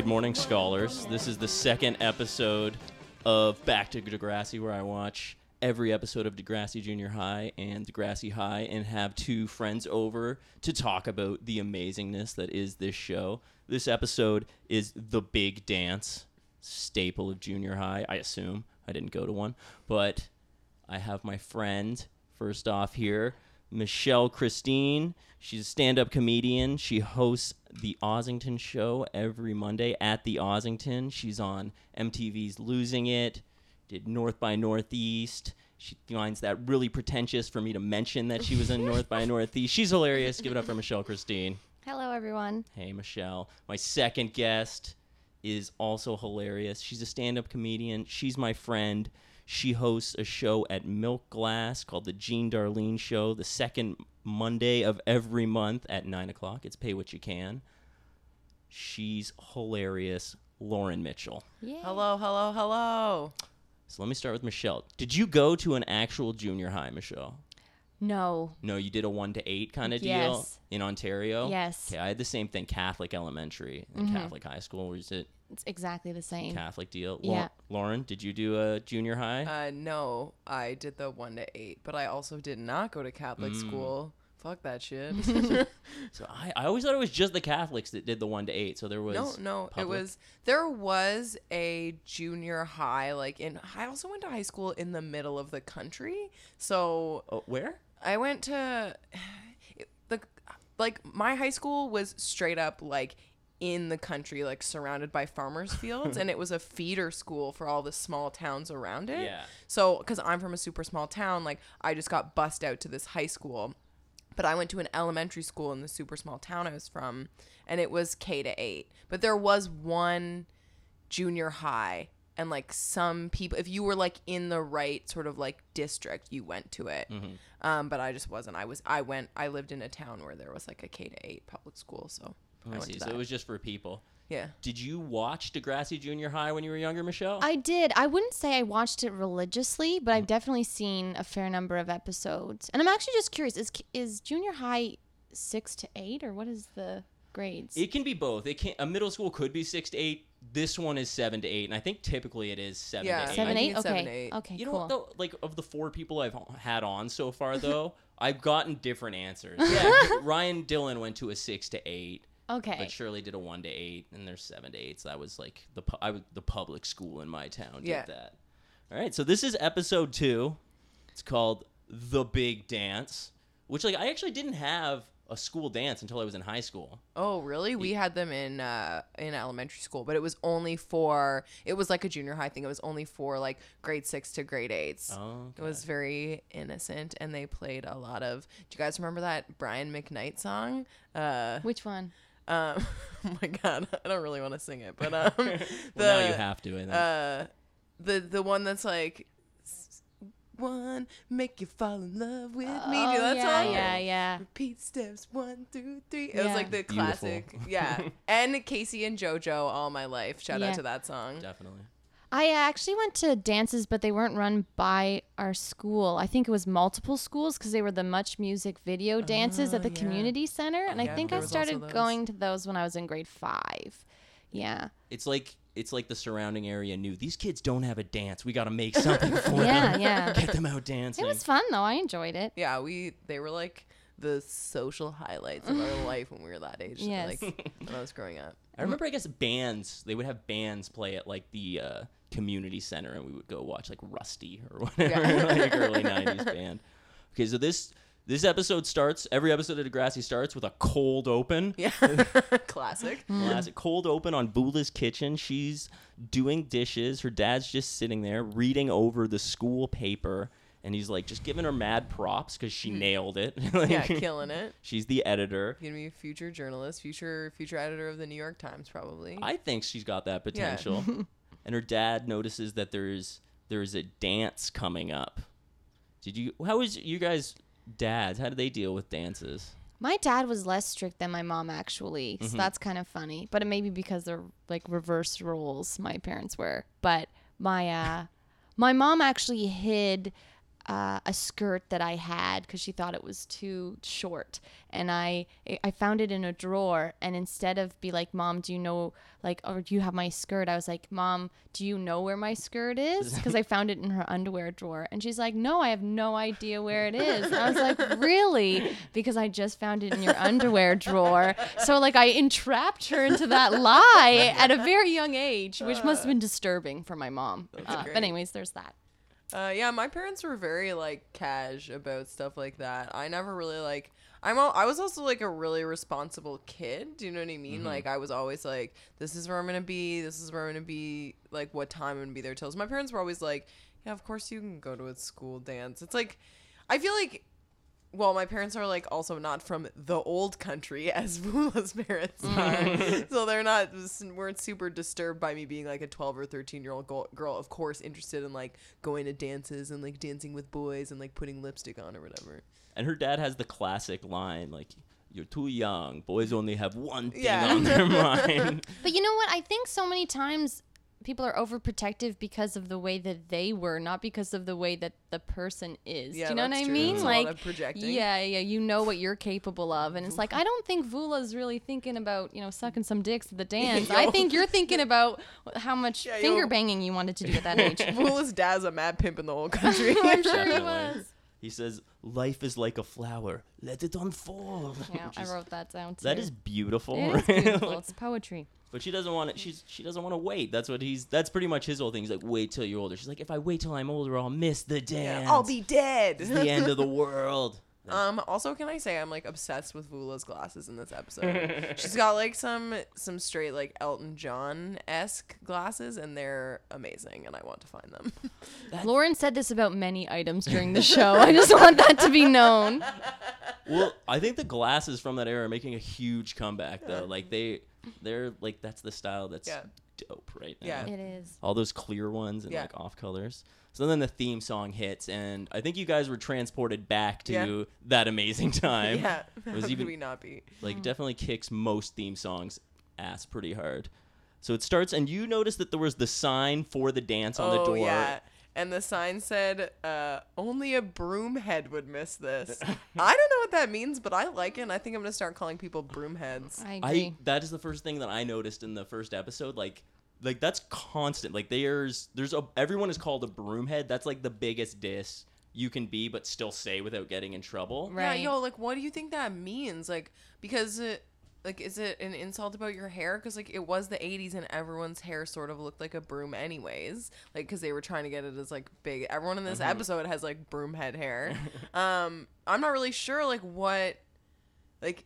good morning, scholars. This is the second episode of Back to Degrassi, where I watch every episode of Degrassi Junior High and Degrassi High and have two friends over to talk about the amazingness that is this show. This episode is The Big Dance, staple of junior high, I assume. I didn't go to one, but I have my friend first off here, Michelle Christine. She's a stand up comedian. She hosts the Ossington Show every Monday at the Ossington. She's on MTV's Losing It, did North by Northeast. She finds that really pretentious for me to mention that she was in North by Northeast. She's hilarious. Give it up for Michelle Christine. Hello, everyone. Hey, Michelle. My second guest is also hilarious. She's a stand up comedian. She's my friend. She hosts a show at Milk Glass called The Jean Darlene Show, the second Monday of every month at 9 o'clock. It's pay what you can. She's hilarious. Lauren Mitchell. Yeah. Hello, hello, hello. So let me start with Michelle. Did you go to an actual junior high, Michelle? No. No, you did a one to eight kind of deal in Ontario. Yes. Okay, I had the same thing. Catholic elementary and Mhm. Catholic high school. Was it It's exactly the same. Catholic deal? Yeah. Lauren, did you do a junior high? Uh, no, I did the one to eight, but I also did not go to Catholic Mm. school. Fuck that shit. so I, I always thought it was just the Catholics that did the one to eight. So there was no, no, it was there was a junior high like in. I also went to high school in the middle of the country, so Oh, where? I went to the like my high school was straight up like in the country, like surrounded by farmers' fields, and it was a feeder school for all the small towns around it. Yeah. So, because I'm from a super small town, like I just got bussed out to this high school, but I went to an elementary school in the super small town I was from, and it was K to eight. But there was one junior high, and like some people, if you were like in the right sort of like district, you went to it. Mm-hmm. Um, but I just wasn't. I was. I went. I lived in a town where there was like a K to eight public school, so I I see. So that. it was just for people. yeah. Did you watch Degrassi Junior High when you were younger, Michelle? I did. I wouldn't say I watched it religiously, but I've mm. definitely seen a fair number of episodes. And I'm actually just curious: is is junior high six to eight, or what is the grades? it can be both. It can a middle school could be six to eight. This one is seven to eight, and I think typically it is seven Yeah. to eight. seven, eight. Okay. seven eight. Okay. You know what though? Like of the four people I've had on so far, though, I've gotten different answers. Yeah, Ryan Dillon went to a six to eight, okay. but Shirley did a one to eight, and there's seven to eight. So that was like the pu- I was the public school in my town did Yeah. that. All right, so this is episode two. It's called the Big Dance, which like I actually didn't have a school dance until I was in high school. Oh, really? We had them in uh, in elementary school, but it was only for it was like a junior high thing. It was only for like grade six to grade eights. Oh, It was very innocent, and they played a lot of. Do you guys remember that Brian McKnight song? Uh, Which one? Um, oh my god, I don't really want to sing it, but um, the well, now you have to. I think. uh, the the one that's like. One, make you fall in love with me. Do you know that Oh, yeah, song? yeah, yeah. Repeat steps one through three. It was like the Beautiful. classic. Yeah. and K-Ci and JoJo all my life. Shout Yeah. out to that song. Definitely. I actually went to dances, but they weren't run by our school. I think it was multiple schools because they were the Much Music video dances at Oh, the yeah. community center, and I think I started going to those when I was in grade five. Yeah, It's like it's like the surrounding area knew these kids don't have a dance. We got to make something for yeah, them. yeah. Get them out dancing. It was fun though. I enjoyed it. Yeah, we they were like the social highlights of our life when we were that age. Yes. Like when I was growing up. I remember, I guess bands. They would have bands play at like the uh, community center, and we would go watch like Rusty or whatever, Yeah. like early '90s band. Okay, so this this episode starts. Every episode of Degrassi starts with a cold open. Yeah. Classic. Classic cold open on Vula's kitchen. She's doing dishes. Her dad's just sitting there reading over the school paper, and he's like just giving her mad props because she nailed it. Like. Yeah, killing it. she's the editor. Gonna be a future journalist, future future editor of the New York Times, probably. I think she's got that potential. Yeah. potential. and her dad notices that there's there's a dance coming up. Did you? How was you guys' dads? How did they deal with dances? My dad was less strict than my mom actually, so that's kind of funny. But it may be because they're like reverse roles. My parents were, but my uh, my mom actually hid uh, a skirt that I had because she thought it was too short, and I I found it in a drawer. And instead of be like, "Mom, do you know like, or do you have my skirt?" I was like, "Mom, do you know where my skirt is?" Because I found it in her underwear drawer, and she's like, "No, I have no idea where it is." And I was like, "Really?" Because I just found it in your underwear drawer. So like I entrapped her into that lie at a very young age, which must have been disturbing for my mom. Uh, but anyways, there's that. Uh, yeah, my parents were very like cash about stuff like that. I never really like. I'm. Al- I was also like a really responsible kid. Do you know what I mean? Like I was always like, this is where I'm gonna be. This is where I'm gonna be. Like what time I'm gonna be there till. So my parents were always like, yeah, of course you can go to a school dance. It's like, I feel like. Well, my parents are like also not from the old country as Vula's parents mm. are, so they're not weren't super disturbed by me being like a twelve or thirteen year old girl. Of course, interested in like going to dances and like dancing with boys and like putting lipstick on or whatever. And her dad has the classic line like, "You're too young. Boys only have one thing Yeah. on their mind." But you know what? I think so many times people are overprotective because of the way that they were, not because of the way that the person is. Yeah, Do you know what that's I true. mean? It's a lot like of projecting. Yeah, yeah. You know what you're capable of, and it's like I don't think Vula's really thinking about you know sucking some dicks at the dance. I think you're thinking about how much Yeah, yo. finger banging you wanted to do at that age. Vula's dad's a mad pimp in the whole country. I'm sure he was. He says, "Life is like a flower. Let it unfold." Yeah, Which I wrote that down too. That is beautiful. It is right? beautiful. It's poetry. But she doesn't want it. She's she doesn't want to wait. That's what he's. That's pretty much his whole thing. He's like, wait till you're older. She's like, if I wait till I'm older, I'll miss the dance. I'll be dead. It's the end of the world. Um. Also, can I say I'm like obsessed with Vula's glasses in this episode? She's got like some some straight like Elton John esque glasses, and they're amazing, and I want to find them. Lauren said this about many items during the show. I just want that to be known. Well, I think the glasses from that era are making a huge comeback though. Like they, they're like that's the style that's Yeah. dope right now. Yeah. It is. All those clear ones and Yeah. like off colors. So then the theme song hits, and I think you guys were transported back to Yeah. that amazing time. yeah. Was How could even- we not be? like Mm. definitely kicks most theme songs ass pretty hard. So it starts, and you noticed that there was the sign for the dance on the oh door. yeah. And the sign said, uh, "Only a broomhead would miss this." I don't know what that means, but I like it. and I think I'm gonna start calling people broomheads. I I agree. that is the first thing that I noticed in the first episode. Like, like that's constant. Like there's there's a everyone is called a broomhead. That's like the biggest diss you can be, but still say without getting in trouble. Right. Yeah, yo, like, what do you think that means? Like, because it, like, is it an insult about your hair? Because like, it was the '80s and everyone's hair sort of looked like a broom, anyways. Like, because they were trying to get it as like big. Everyone in this Mm-hmm. episode has like broom head hair. um, I'm not really sure like what, like.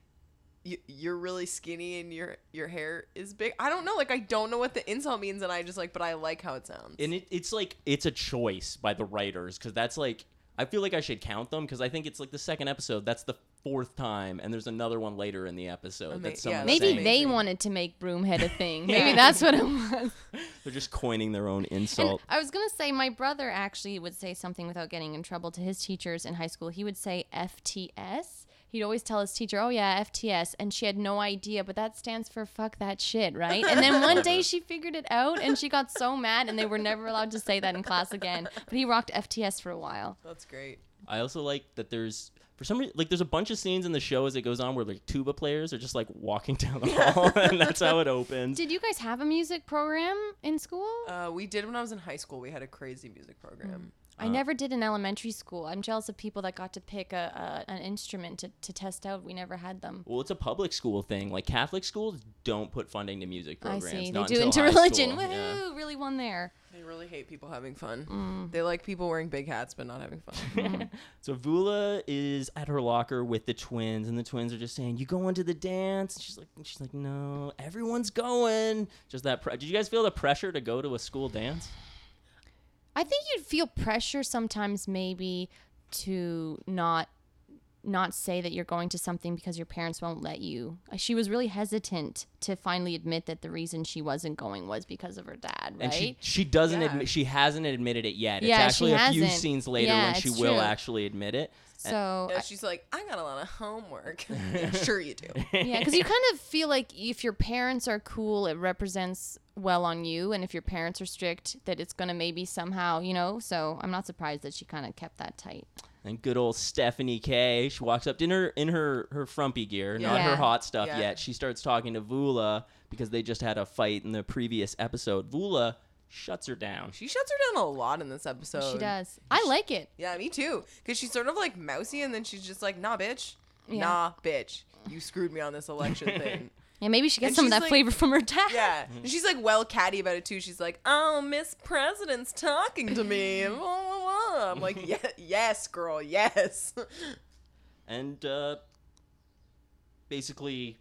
You, you're really skinny and your your hair is big. I don't know. Like I don't know what the insult means, and I just like, but I like how it sounds. And it, it's like it's a choice by the writers because that's like I feel like I should count them because I think it's like the second episode. That's the fourth time, and there's another one later in the episode. Ama- that's yeah, Maybe saying- amazing. they wanted to make Broomhead a thing. Yeah. Maybe that's what it was. they're just coining their own And insult. I was gonna say my brother actually would say something without getting in trouble to his teachers in high school. He would say FTS. He'd always tell his teacher, "Oh yeah, FTS," and she had no idea, but that stands for "fuck that shit," right? And then one day she figured it out, and she got so mad, and they were never allowed to say that in class again. But he rocked FTS for a while. That's great. I also like that there's for some reason like there's a bunch of scenes in the show as it goes on where like tuba players are just like walking down the hall and that's how it opens. Did you guys have a music program in school? Uh, we did when I was in high school. We had a crazy music program. I never did in elementary school. I'm jealous of people that got to pick a, a an instrument to, to test out. We never had them. Well, it's a public school thing. Like Catholic schools don't put funding to music programs. I programs. see. They not do into religion. school, Woohoo! yeah. Really won there. They really hate people having fun. Mm. They like people wearing big hats but not having fun. So Vula is at her locker with the twins, and the twins are just saying, "You going to the dance?" And she's like, "She's like, no, everyone's going." Just that. Pre- Did you guys feel the pressure to go to a school dance? I think you'd feel pressure sometimes, maybe, to not not say that you're going to something because your parents won't let you. Uh, She was really hesitant to finally admit that the reason she wasn't going was because of her dad, right? And she she doesn't Yeah. admit she hasn't admitted it yet. It's Yeah, she actually a few hasn't. scenes later Yeah, when she it's will true. actually admit it. So Yeah, she's like, I got a lot of homework. yeah, sure you do. yeah, because you kind of feel like if your parents are cool, it represents well on you and if your parents are strict that it's going to maybe somehow you know so i'm not surprised that she kind of kept that tight And good old Stephanie Kaye. She walks up in her in her her frumpy gear, not her hot stuff Yeah. yet. She starts talking to Vula because they just had a fight in the previous episode. Vula shuts her down. She shuts her down a lot in this episode. she does i like it Yeah, me too. Because she's sort of like mousy, and then she's just like, "Nah, bitch. Yeah. Nah, bitch. You screwed me on this election thing." yeah maybe she gets And some of that like- flavor from her dad yeah, and she's like well catty about it too. She's like, "Oh, Miss President's talking to me," blah, blah, blah. I'm like, "Yeah, yes, girl, yes." And uh, basically,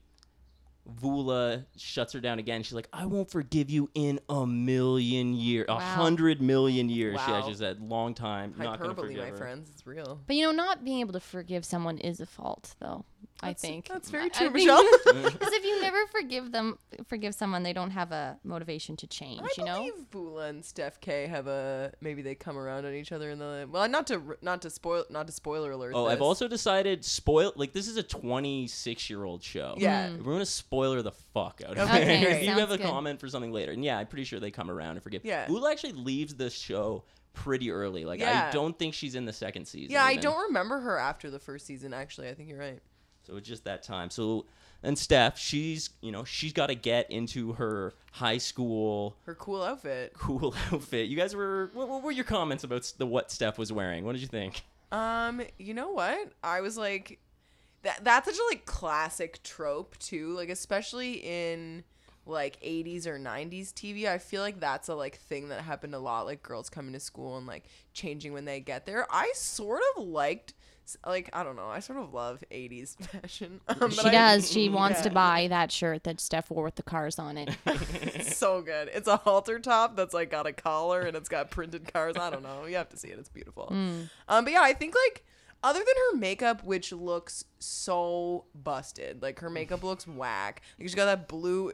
Vula shuts her down again. She's like, "I won't forgive you in a million years, a Wow. hundred million years." She Wow. actually said, "Long time, not gonna Hyperbole, forgive my her." friends, it's real. but you know not being able to forgive someone is a fault though i think that's very true, I Michelle. Because if you never forgive them, forgive someone, they don't have a motivation to change. I you know. believe Vula and Steph Kaye have a maybe they come around on each other in the well, not to not to spoil not to spoiler alert. Oh, I've also decided spoil like this is a 26 year old show. Yeah. Mm. We're gonna spoiler the fuck out of Okay, it. great. if you have a good. comment for something later, and yeah, I'm pretty sure they come around and forgive. Yeah. Vula actually leaves the show pretty early. Like I don't think she's in the second season. Yeah, I don't remember her after the first season. Actually, I think you're right. So it's just that time. So and Steph, she's you know she's got to get into her high school Her cool outfit. cool outfit. You guys were what, what were your comments about the what Steph was wearing? What did you think? Um, you know what? I was like, that that's such a like classic trope too. Like especially in like 80s or 90s TV. I feel like that's a like thing that happened a lot. Like girls coming to school and like changing when they get there. I sort of liked. Like I don't know, I sort of love '80s fashion. Um, She I- does. She wants Yeah. to buy that shirt that Steph wore with the cars on it. So good. It's a halter top that's like got a collar and it's got printed cars. I don't know. You have to see it. It's beautiful. Um, but yeah, I think like other than her makeup, which looks so busted, like her makeup looks whack. Like she's got that blue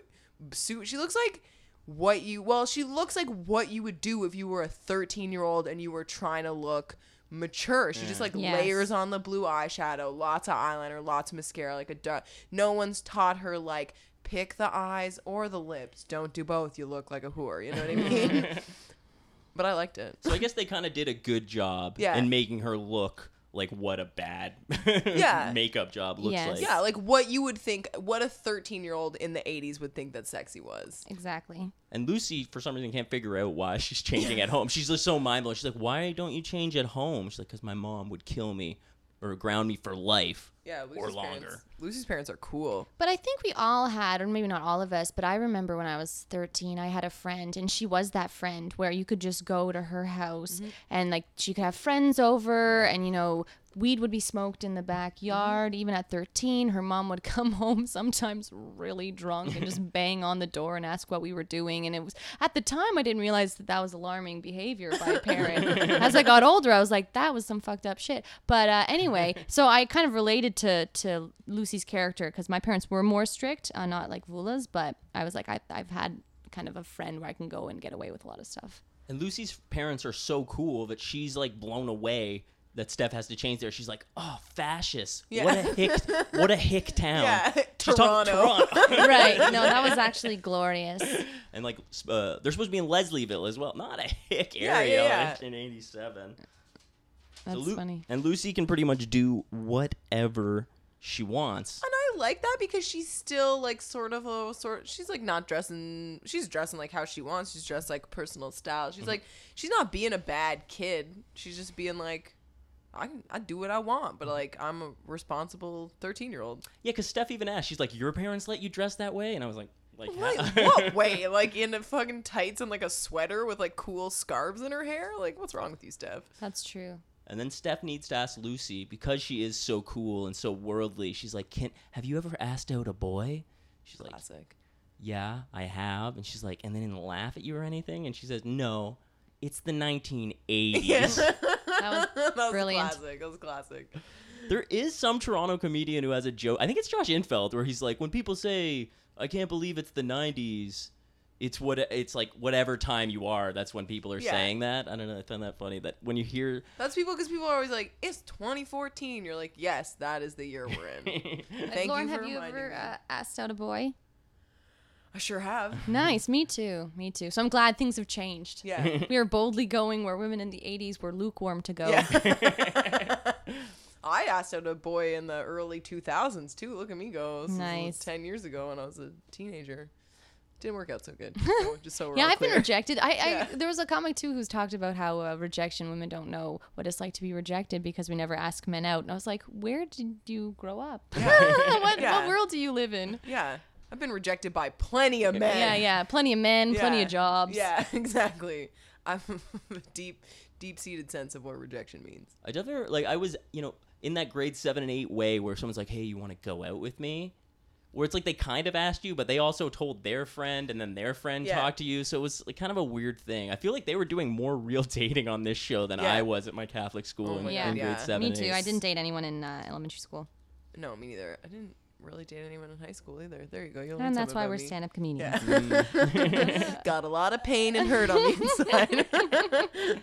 suit. She looks like what you well, she looks like what you would do if you were a 13 year old and you were trying to look mature. She just like Yes. layers on the blue eyeshadow, lots of eyeliner, lots of mascara, like a du- no one's taught her like pick the eyes or the lips. Don't do both. You look like a whore. You know what I mean? but I liked it. So I guess they kind of did a good job Yeah. in making her look like what a bad Yeah. makeup job looks Yes. like. Yeah, like what you would think, what a 13 year old in the 80s would think that sexy was. exactly. And Lucy, for some reason, can't figure out why she's changing at home. She's just so mindless. She's like, "Why don't you change at home?" She's like, "Cause my mom would kill me or ground me for life." Yeah, Lucy's Or longer. Parents, Lucy's parents are cool. But I think we all had, or maybe not all of us, but I remember when I was 13, I had a friend, and she was that friend where you could just go to her house and like she could have friends over, and you know, weed would be smoked in the backyard. Even at 13, her mom would come home sometimes really drunk and just bang on the door and ask what we were doing. And it was at the time, I didn't realize that that was alarming behavior by a parent. As I got older, I was like, that was some fucked up shit. But uh, anyway, so I kind of related to to Lucy's character because my parents were more strict, uh, not like Vula's, but I was like, I, I've had kind of a friend where I can go and get away with a lot of stuff. And Lucy's parents are so cool that she's like blown away that Steph has to change there. She's like, "Oh, fascist! Yeah. What a hick! what a hick town!" Yeah, She's talking Toronto. Toronto. right. No, that was actually glorious. and like uh, they're supposed to be in Leslieville as well. Not a hick Yeah, area yeah, like, in '87. That's Lu- funny. And Lucy can pretty much do whatever she wants. And I like that because she's still like sort of a sort. She's like not dressing. She's dressing like how she wants. She's dressed like personal style. She's mm-hmm. like she's not being a bad kid. She's just being like, I can I do what I want, but like I'm a responsible thirteen year old. Yeah, because Steph even asked, she's like, "Your parents let you dress that way?" And I was like, "Like, Like what way? Like in a fucking tights and like a sweater with like cool scarves in her hair? Like what's wrong with you, Steph? That's true. And then Steph needs to ask Lucy because she is so cool and so worldly. She's like, "Can have you ever asked out a boy?" She's like, Classic. "Yeah, I have." And she's like, "And they didn't laugh at you or anything?" And she says, "No, it's the 1980s." That was that was Brilliant. classic. That was classic. there is some Toronto comedian who has a joke. I think it's Josh Infeld where he's like, "When people say I can't believe it's the 90s." It's what it's like. Whatever time you are, that's when people are Yeah. saying that. I don't know. I find that funny that when you hear That's people because people are always like, "It's 2014." You're like, "Yes, that is the year we're in." Thank Lauren, you for have you ever uh, asked out a boy? I sure have. Nice. Me too. Me too. So I'm glad things have changed. Yeah. We are boldly going where women in the 80s were lukewarm to go. Yeah. I asked out a boy in the early 2000s too. Look at me go. This Nice. 10 years ago when I was a teenager. Didn't work out so good. So, just so we're Yeah, I've been rejected. I, Yeah. I there was a comic too who's talked about how uh, rejection women don't know what it's like to be rejected because we never ask men out. And I was like, where did you grow up? what, Yeah. what world do you live in? Yeah. I've been rejected by plenty of men. Yeah, yeah, plenty of men, plenty of jobs. Yeah, exactly. I have a deep, deep-seated sense of what rejection means. I definitely like I was, you know, in that grade seven and eight way where someone's like, "Hey, you want to go out with me?" Where it's like they kind of asked you, but they also told their friend, and then their friend Yeah. talked to you. So it was like kind of a weird thing. I feel like they were doing more real dating on this show than Yeah. I was at my Catholic school Oh in, my in God, grade yeah. seven. Me too. I didn't date anyone in uh, elementary school. No, me neither. I didn't really date anyone in high school either. There you go. You'll learn And that's why we're me. stand up comedians. Yeah. Got a lot of pain and hurt on the inside.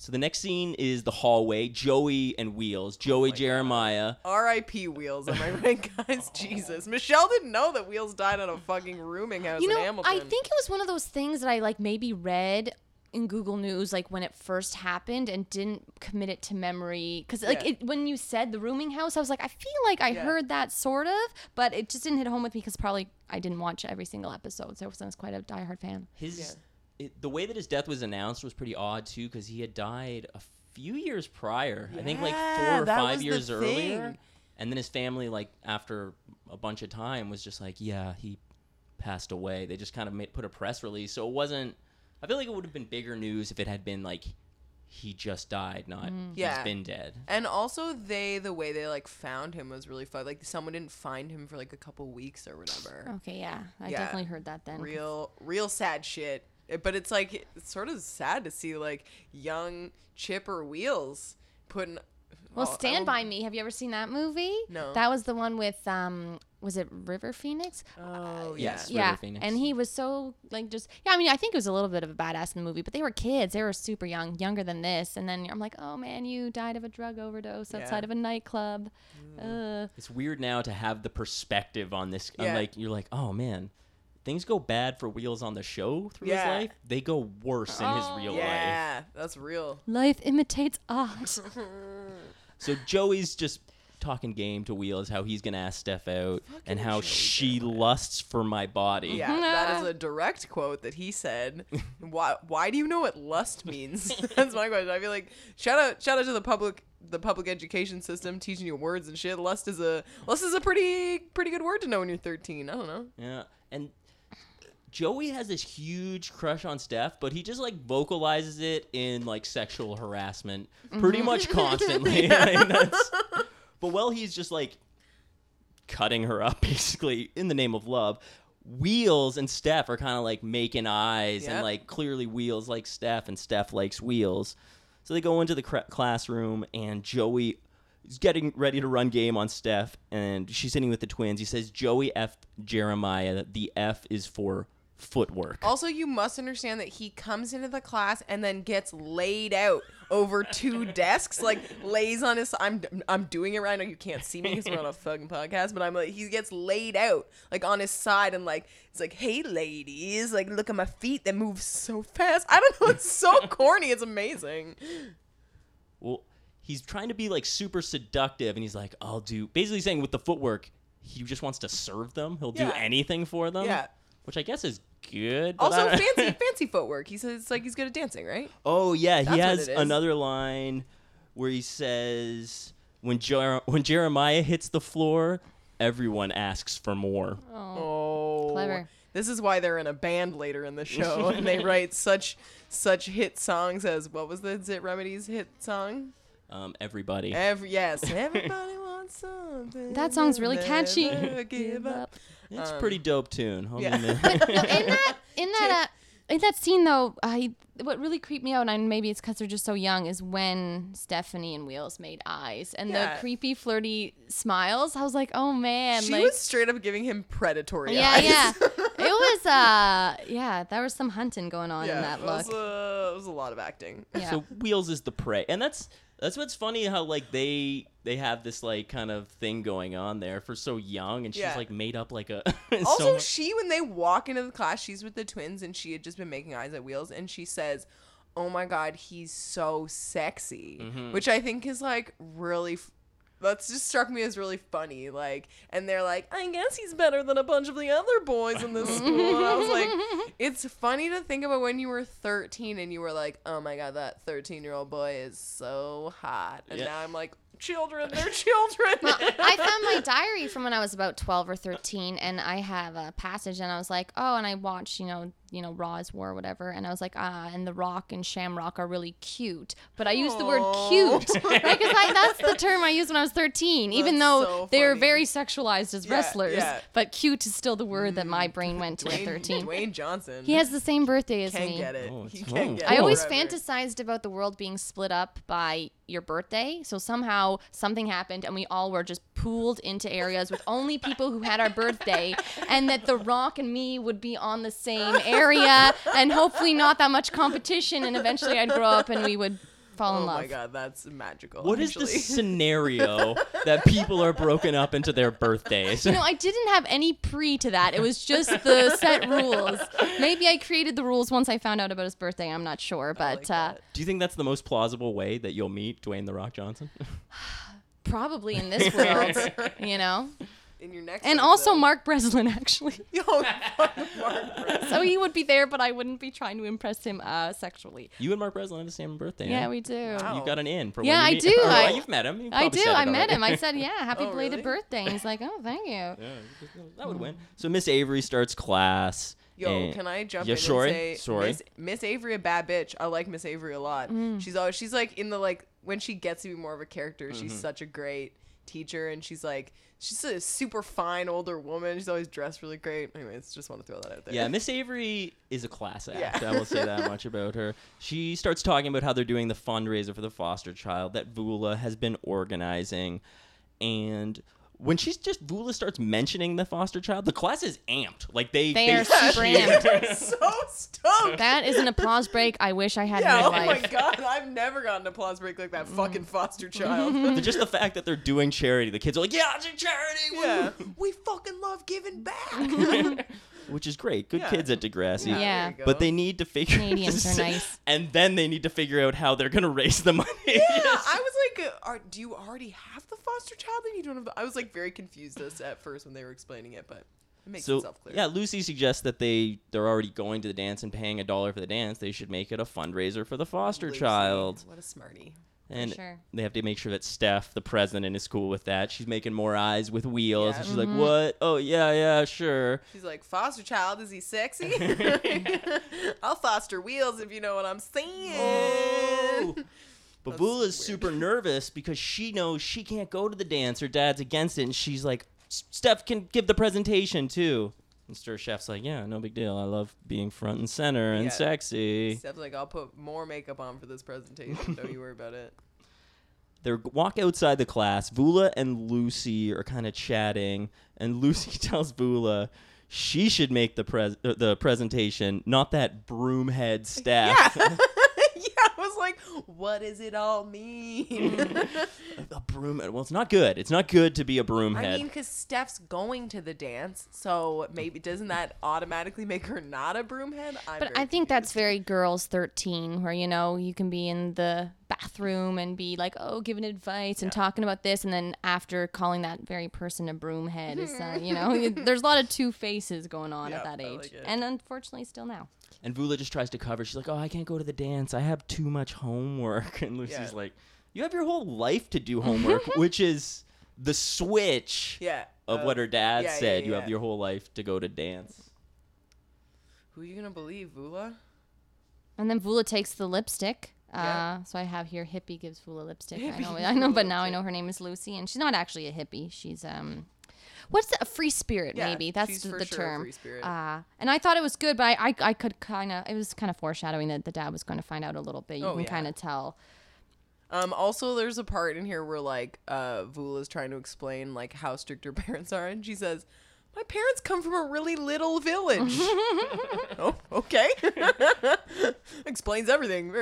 So the next scene is the hallway. Joey and Wheels. Joey Oh Jeremiah. R.I.P. Wheels. Am I right, guys? Jesus. Michelle didn't know that Wheels died at a fucking rooming house You in know, Hamilton. I think it was one of those things that I like maybe read in Google News like when it first happened and didn't commit it to memory because like Yeah. it, when you said the rooming house I was like I feel like I Yeah. heard that sort of but it just didn't hit home with me because probably I didn't watch every single episode so I was quite a diehard fan. His it, the way that his death was announced was pretty odd too, because he had died a few years prior. I think like four or that five was the years earlier. thing. And then his family, like after a bunch of time, was just like, "Yeah, he passed away." They just kind of made, put a press release, so it wasn't. I feel like it would have been bigger news if it had been like he just died, not mm-hmm. Yeah. he's been dead. And also, they the way they like found him was really fun. Like someone didn't find him for like a couple weeks or whatever. Okay, yeah, I Yeah. definitely heard that then. Real, real sad shit. It- But it's like it's sort of sad to see like young Chipper Wheels putting. Well, oh, Stand by Me. Have you ever seen that movie? No. That was the one with um was it River Phoenix? Oh Yes. yeah. River yeah, Phoenix. and he was so like just yeah. I mean, I think it was a little bit of a badass in the movie, but they were kids. They were super young, younger than this. And then I'm like, oh man, you died of a drug overdose outside Yeah. of a nightclub. Uh, It's weird now to have the perspective on this. on, Yeah. like you're like, oh man, things go bad for Wheels on the show through Yeah. his life. They go worse in his real life. Yeah, that's real. life imitates art. So Joey's just talking game to Wheels how he's gonna ask Steph out and how Joey she lusts for my body. Yeah, that is a direct quote that he said. Why? Why do you know what lust means? That's my question. I feel like shout out, shout out to the public, the public education system teaching you words and shit. Lust is a lust is a pretty pretty good word to know when you're 13. I don't know. Yeah, and Joey has this huge crush on Steph, but he just like vocalizes it in like sexual harassment pretty much mm-hmm. constantly. Like, that's- but while he's just like cutting her up basically in the name of love, Wheels and Steph are kind of like making eyes and like clearly Wheels likes Steph and Steph likes Wheels. So they go into the cra- classroom and Joey is getting ready to run game on Steph and she's sitting with the twins. He says Joey F Jeremiah. The F is for footwork. Also, you must understand that he comes into the class and then gets laid out over two desks, like lays on his. I'm I'm doing it right now. You can't see me because we're on a fucking podcast, but I'm like he gets laid out like on his side and like it's like, hey ladies, like look at my feet that move so fast. I don't know. It's so corny. It's amazing. Well, he's trying to be like super seductive and he's like, I'll do basically saying with the footwork, he just wants to serve them. He'll do anything for them. Yeah. Which I guess is good. but Also, fancy fancy footwork. He says it's like he's good at dancing, right? Oh yeah, That's he has another line where he says when Jer- when Jeremiah hits the floor, everyone asks for more. Oh, Oh, Clever. This is why they're in a band later in the show, and they write such such hit songs as what was the Zit Remedies hit song? Um, everybody. Every yes, everybody wants something. that song's really catchy. Give up. It's a um, pretty dope tune. I'll yeah. admit. no, in that in that uh, in that scene though, I what really creeped me out, and maybe it's because they're just so young, is when Stephanie and Wheels made eyes and Yeah. the creepy, flirty smiles. I was like, oh man, She like was straight up giving him predatory yeah, eyes. yeah. It was uh yeah, there was some hunting going on in that it look. was, uh, it was a lot of acting. yeah. So Wheels is the prey, and that's that's what's funny how like they they have this like kind of thing going on there for so young, and she's Yeah. like made up like a. so Also, much- she when they walk into the class, she's with the twins, and she had just been making eyes at Wheels, and she says, "Oh my God, he's so sexy," Mm-hmm. which I think is like really. F- that's just struck me as really funny. Like, and they're like, "I guess he's better than a bunch of the other boys in this school." And I was like, "It's funny to think about when you were 13 and you were like, oh my God, that 13 year old boy is so hot,' and Yeah. now I'm like." Children, they're children. I found my diary from when I was about 12 or 13 and I have a passage and I was like, "Oh, and I watched, you know, you know, Raw Is War or whatever." And I was like, "Ah, and The Rock and Shamrock are really cute." But I used the word Aw. cute because I that's the term I used when I was 13, even That's though so they're very sexualized as Yeah, wrestlers. yeah. But cute is still the word that my brain went to at 13. Dwayne Johnson. He has the same birthday as can't me. get it. Oh, he it's- can't get I it always forever. fantasized about the world being split up by your birthday. So somehow something happened and we all were just pooled into areas with only people who had our birthday and that The Rock and me would be on the same area and hopefully not that much competition and eventually I'd grow up and we would fall Oh in love. Oh my god, that's magical. what is the scenario that people are broken up into their birthdays? You know, I didn't have any pre to that. It was just the set rules. Maybe I created the rules once I found out about his birthday. I'm not sure, but like uh. Do you think that's the most plausible way that you'll meet Dwayne the Rock Johnson? probably in this world, you know. In your next And life, also. Mark Breslin, actually. Yo, fuck Mark Breslin. So he would be there, but I wouldn't be trying to impress him uh, sexually. You and Mark Breslin have the same birthday. Yeah, huh? we do. Wow. You've got an in for Yeah, when I you meet- do. Oh, I- you've met him. You've I do. I met already. him. I said, "Yeah, happy Oh, belated really? birthday." And he's like, "Oh, thank you." Yeah, that would win. So Miss Avery starts class. Yo, and- can I jump Yeah, in sorry, and say sorry. Miss, Miss Avery a bad bitch? I like Miss Avery a lot. Mm. She's always she's like in the like when she gets to be more of a character, she's Mm-hmm. such a great teacher and she's like she's a super fine older woman. She's always dressed really great. Anyways, just want to throw that out there. Yeah, Miss Avery is a class act. Yeah. I will say that much about her. She starts talking about how they're doing the fundraiser for the foster child that Vula has been organizing. And when she's just Vula starts mentioning the foster child, the class is amped. Like they They are super amped. so stoked. That is an applause break I wish I had yeah, oh real my god, I've never gotten an applause break like that Mm. fucking foster child. Just the fact that they're doing charity, the kids are like, "Yeah, it's a charity!" woo!" yeah, we fucking love giving back. which is great. Good Yeah. kids at Degrassi. Yeah, Yeah. there you go. But they need to figure Canadians are nice. and then they need to figure out how they're gonna raise the money. Yeah, I was like, uh, are, do you already have the foster child? Then you don't have the. I was like very confused as at first when they were explaining it, but it makes so itself clear. yeah, Lucy suggests that they they're already going to the dance and paying a dollar for the dance. They should make it a fundraiser for the foster Lucy, child, What a smarty. And sure. they have to make sure that Steph, the president, is cool with that. She's making more eyes with wheels. Yeah. And she's like, mm-hmm. "What? Oh yeah, yeah, sure." She's like, foster child, is he sexy? I'll foster wheels if you know what I'm saying. Oh. But That's is super nervous because she knows she can't go to the dance. Her dad's against it, and she's like, "Steph can give the presentation too." And Stir Chef's like, "Yeah, no big deal. I love being front and center and Yeah. sexy." Steph's like, I'll put more makeup on for this presentation. Don't you worry about it. They walk outside the class. Vula and Lucy are kind of chatting, and Lucy tells Vula she should make the pres- uh, the presentation, not that broomhead Steph. Yeah. yeah, I was like, what does it all mean? a broomhead. Well, it's not good. It's not good to be a broomhead. I mean, because Steph's going to the dance, so maybe doesn't that automatically make her not a broomhead? I'm But I think that's very girls 13, where, you know, you can be in the bathroom and be like, oh, giving advice and talking about this. And then after calling that very person a broomhead is, uh, you know, there's a lot of two faces going on at that age. like and unfortunately, still now. And Vula just tries to cover. She's like, "Oh, I can't go to the dance. I have too much homework." And Lucy's Yeah. like, "You have your whole life to do homework," which is the switch yeah of uh, what her dad yeah, yeah, said. You yeah. have your whole life to go to dance. Who are you gonna believe, Vula? And then Vula takes the lipstick. Yeah. Uh, so I have here hippie gives Vula lipstick. I Hippie know, gives I know, Vula but now I know her name is Lucy, and she's not actually a hippie. She's um, what's the, a free spirit? Yeah, maybe that's the, the sure term. free spirit. Uh, and I thought it was good, but I I, I could kind of it was kind of foreshadowing that the dad was going to find out a little bit. You Oh, can yeah. kind of tell. Um, also, there's a part in here where like uh, is trying to explain like how strict her parents are, and she says, My parents come from a really little village. oh, okay. Explains everything.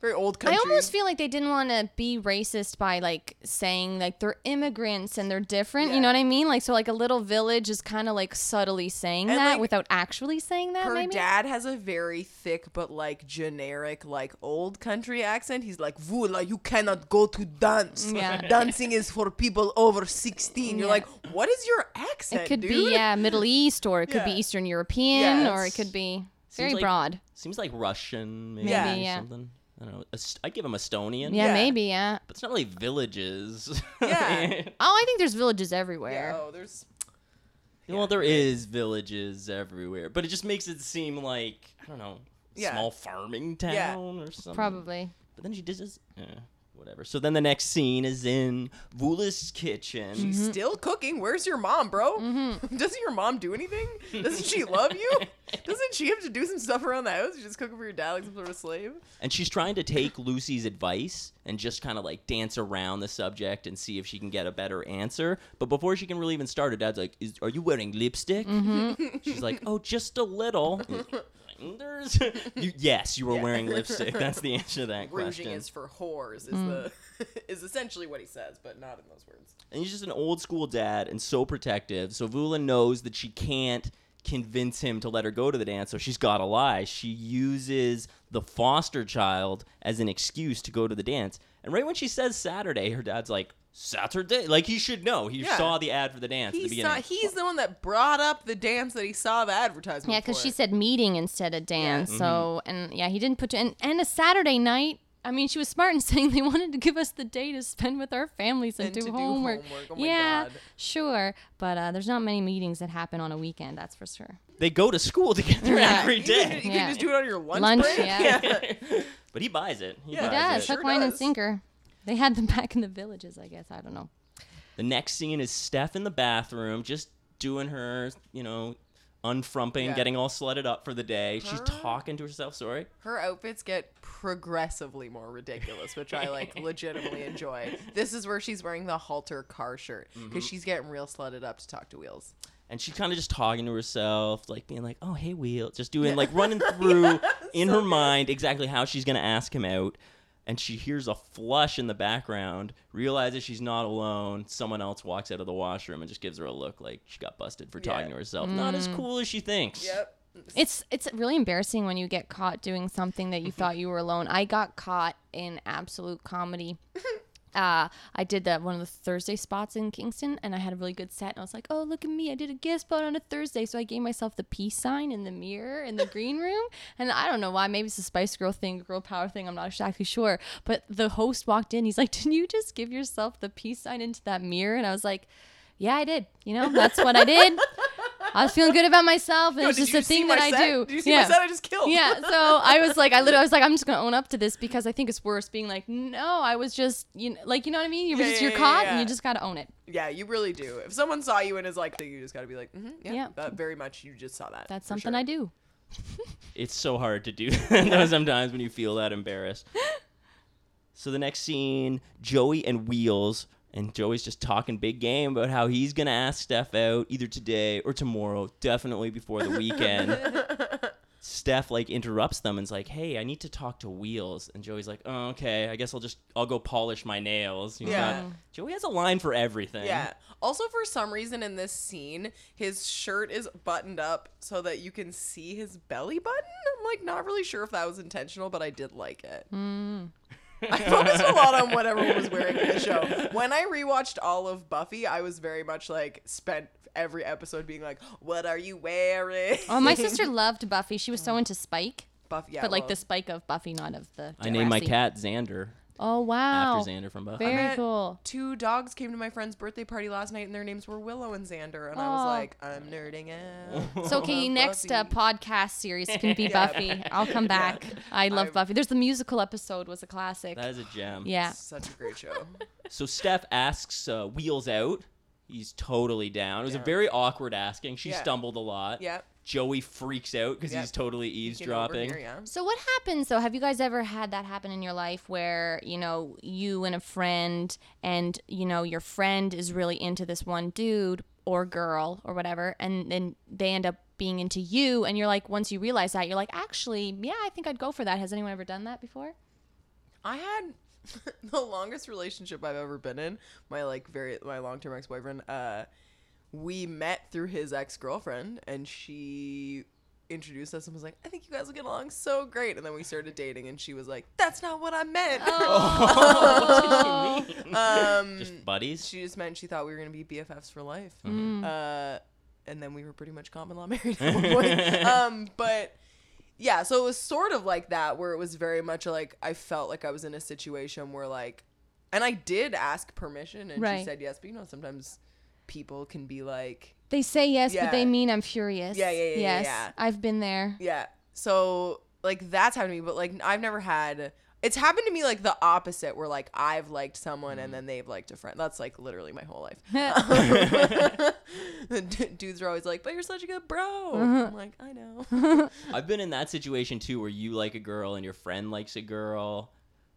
Very, very old country. I almost feel like they didn't want to be racist by like saying like they're immigrants and they're different. You know what I mean? Like so, like a little village is kind of like subtly saying And, that like, without actually saying that. her maybe. dad has a very thick but like generic like old country accent. He's like, "Vula, you cannot go to dance. Yeah. Dancing is for people over 16." You're Yeah. like, "What is your accent, It could dude?" be yeah, Middle East or it could be Eastern European or it could be Seems very like- broad. Seems like Russian, maybe, Yeah. or Yeah. something. I don't know. Est- I'd give them Estonian. Yeah, Yeah. maybe yeah. But it's not really villages. Yeah. Oh, I think there's villages Yeah, everywhere. oh, there's well, there is villages everywhere, but it just makes it seem like I don't know, Yeah. small farming town Yeah. or something. Probably. But then she does this. Whatever. So then the next scene is in Vula's kitchen. She's mm-hmm. still cooking. Where's your mom, bro? Mm-hmm. Doesn't your mom do anything? Doesn't she love you? Doesn't she have to do some stuff around the house? You just cooking for your dad like some sort of slave? And she's trying to take Lucy's advice and just kind of like dance around the subject and see if she can get a better answer. But before she can really even start, her dad's like, Is, Are you wearing lipstick? Mm-hmm. She's like, Oh, just a little. Mm-hmm. There's, you, yes, you were Yeah. wearing lipstick. That's the answer to that Rouging question. is for whores is hmm. the is essentially what he says, but not in those words. And he's just an old school dad and so protective. So Vula knows that she can't convince him to let her go to the dance, so she's got to lie. She uses the foster child as an excuse to go to the dance. And right when she says Saturday, her dad's like, Saturday? Like he should know. He Yeah. saw the ad for the dance at He the saw, beginning. he's the one that brought up the dance that he saw the advertisement. Yeah, because for. she said meeting instead of dance. Mm-hmm. So and yeah, he didn't put and and a Saturday night. I mean, she was smart in saying they wanted to give us the day to spend with our families and, And do, to do homework. homework. Oh my yeah, God. sure, but uh, there's not many meetings that happen on a weekend. That's for sure. They go to school together Yeah. every You day. can, you Yeah. can just do it on your lunch, Lunch, break. yeah. but he buys it. He, Yeah. He buys does it. Sure hook, line, and does. sinker. They had them back in the villages, I guess. I don't know. The next scene is Steph in the bathroom, just doing her, you know, unfrumping, Yeah. getting all slutted up for the day. She's talking to herself. Sorry. Her outfits get progressively more ridiculous, which I like legitimately enjoy. This is where she's wearing the halter car shirt because Mm-hmm. she's getting real slutted up to talk to Wheels. and she's kind of just talking to herself, like being like, "Oh, hey, Wheel," just doing like running through in so her good. mind exactly how she's gonna ask him out. And she hears a flush in the background, realizes she's not alone. Someone else walks out of the washroom and just gives her a look like she got busted for talking Yeah. to herself. Not as mm. cool as she thinks. Yep. It's it's really embarrassing when you get caught doing something that you mm-hmm. thought you were alone. I got caught in absolute comedy. Uh, I did that one of the Thursday spots in Kingston, and I had a really good set. And I was like, "Oh, look at me! I did a guest spot on a Thursday." So I gave myself the peace sign in the mirror in the green room, and I don't know why. Maybe it's a Spice Girl thing, girl power thing. I'm not exactly sure. But the host walked in. He's like, "Didn't you just give yourself the peace sign into that mirror?" And I was like, "Yeah, I did. You know, that's what I did." I was feeling good about myself, and Yo, it's just a thing that I set? do. Did you see yeah. my set I just killed? Yeah, so I was like, I literally, I was like, I'm just gonna own up to this because I think it's worse being like, no, I was just, you know, like, you know what I mean? You're Yeah, just, yeah, you're yeah, caught, yeah. and you just gotta own it. Yeah, you really do. If someone saw you and is like, you just got to be like, mm-hmm, yeah, Yeah. that very much. You just saw that. That's something sure. I do. It's so hard to do that sometimes when you feel that embarrassed. So the next scene, Joey and Wheels, and Joey's just talking big game about how he's gonna ask Steph out either today or tomorrow, definitely before the weekend. Steph like interrupts them and's like, "Hey, I need to talk to Wheels." And Joey's like, "Oh, okay. I guess I'll just I'll go polish my nails." He's Yeah. got- Joey has a line for everything. Yeah. Also, for some reason in this scene, his shirt is buttoned up so that you can see his belly button. I'm like not really sure if that was intentional, but I did like it. Mm. I focused a lot on what everyone was wearing in the show. When I rewatched all of Buffy, I was very much like spent every episode being like, "What are you wearing?" Oh, my sister loved Buffy. She was so oh. into Spike, Buffy, yeah, but like well, the Spike of Buffy, not of the. I named my cat Xander Oh wow, after Xander from Buffy. very met cool. Two dogs came to my friend's birthday party last night, and their names were Willow and Xander, and I was Aw. like, "I'm nerding out." So okay, next uh, Buffy. podcast series can be Yeah. Buffy. I'll come back. I love I'm- Buffy. There's the musical episode was a classic. That is a gem. yeah. Such a great show. So Steph asks uh, Wheels out. He's totally down. It was a Yeah. very awkward asking. She Yeah. stumbled a lot. Yep. Joey freaks out because Yep. he's totally eavesdropping. here, yeah. So what happens though? Have you guys ever had that happen in your life where, you know, you and a friend and, you know, your friend is really into this one dude or girl or whatever and then they end up being into you and you're like once you realize that you're like actually yeah i think i'd go for that has anyone ever done that before I had the longest relationship I've ever been in. My like very my long term ex boyfriend. Uh, we met through his ex girlfriend, and she introduced us and was like, "I think you guys will get along so great." And then we started dating, and she was like, "That's not what I meant." Oh. um, Just buddies. she just meant she thought we were gonna be BFFs for life. Mm. Uh, and then we were pretty much common law married at one point. um, but yeah, so it was sort of like that, where it was very much like I felt like I was in a situation where like, and I did ask permission, and Right. she said yes. But you know, sometimes people can be like, they say yes but they mean i'm furious Yeah, yeah, yeah, yeah, yes yeah. i've been there yeah. So like that's happened to me, but like I've never had. It's happened to me like the opposite, where like I've liked someone and mm. then they've liked a friend. That's like literally my whole life. Um, the d- dudes are always like, "But you're such a good bro." Uh-huh. I'm like, I know. I've been in that situation too, where you like a girl and your friend likes a girl.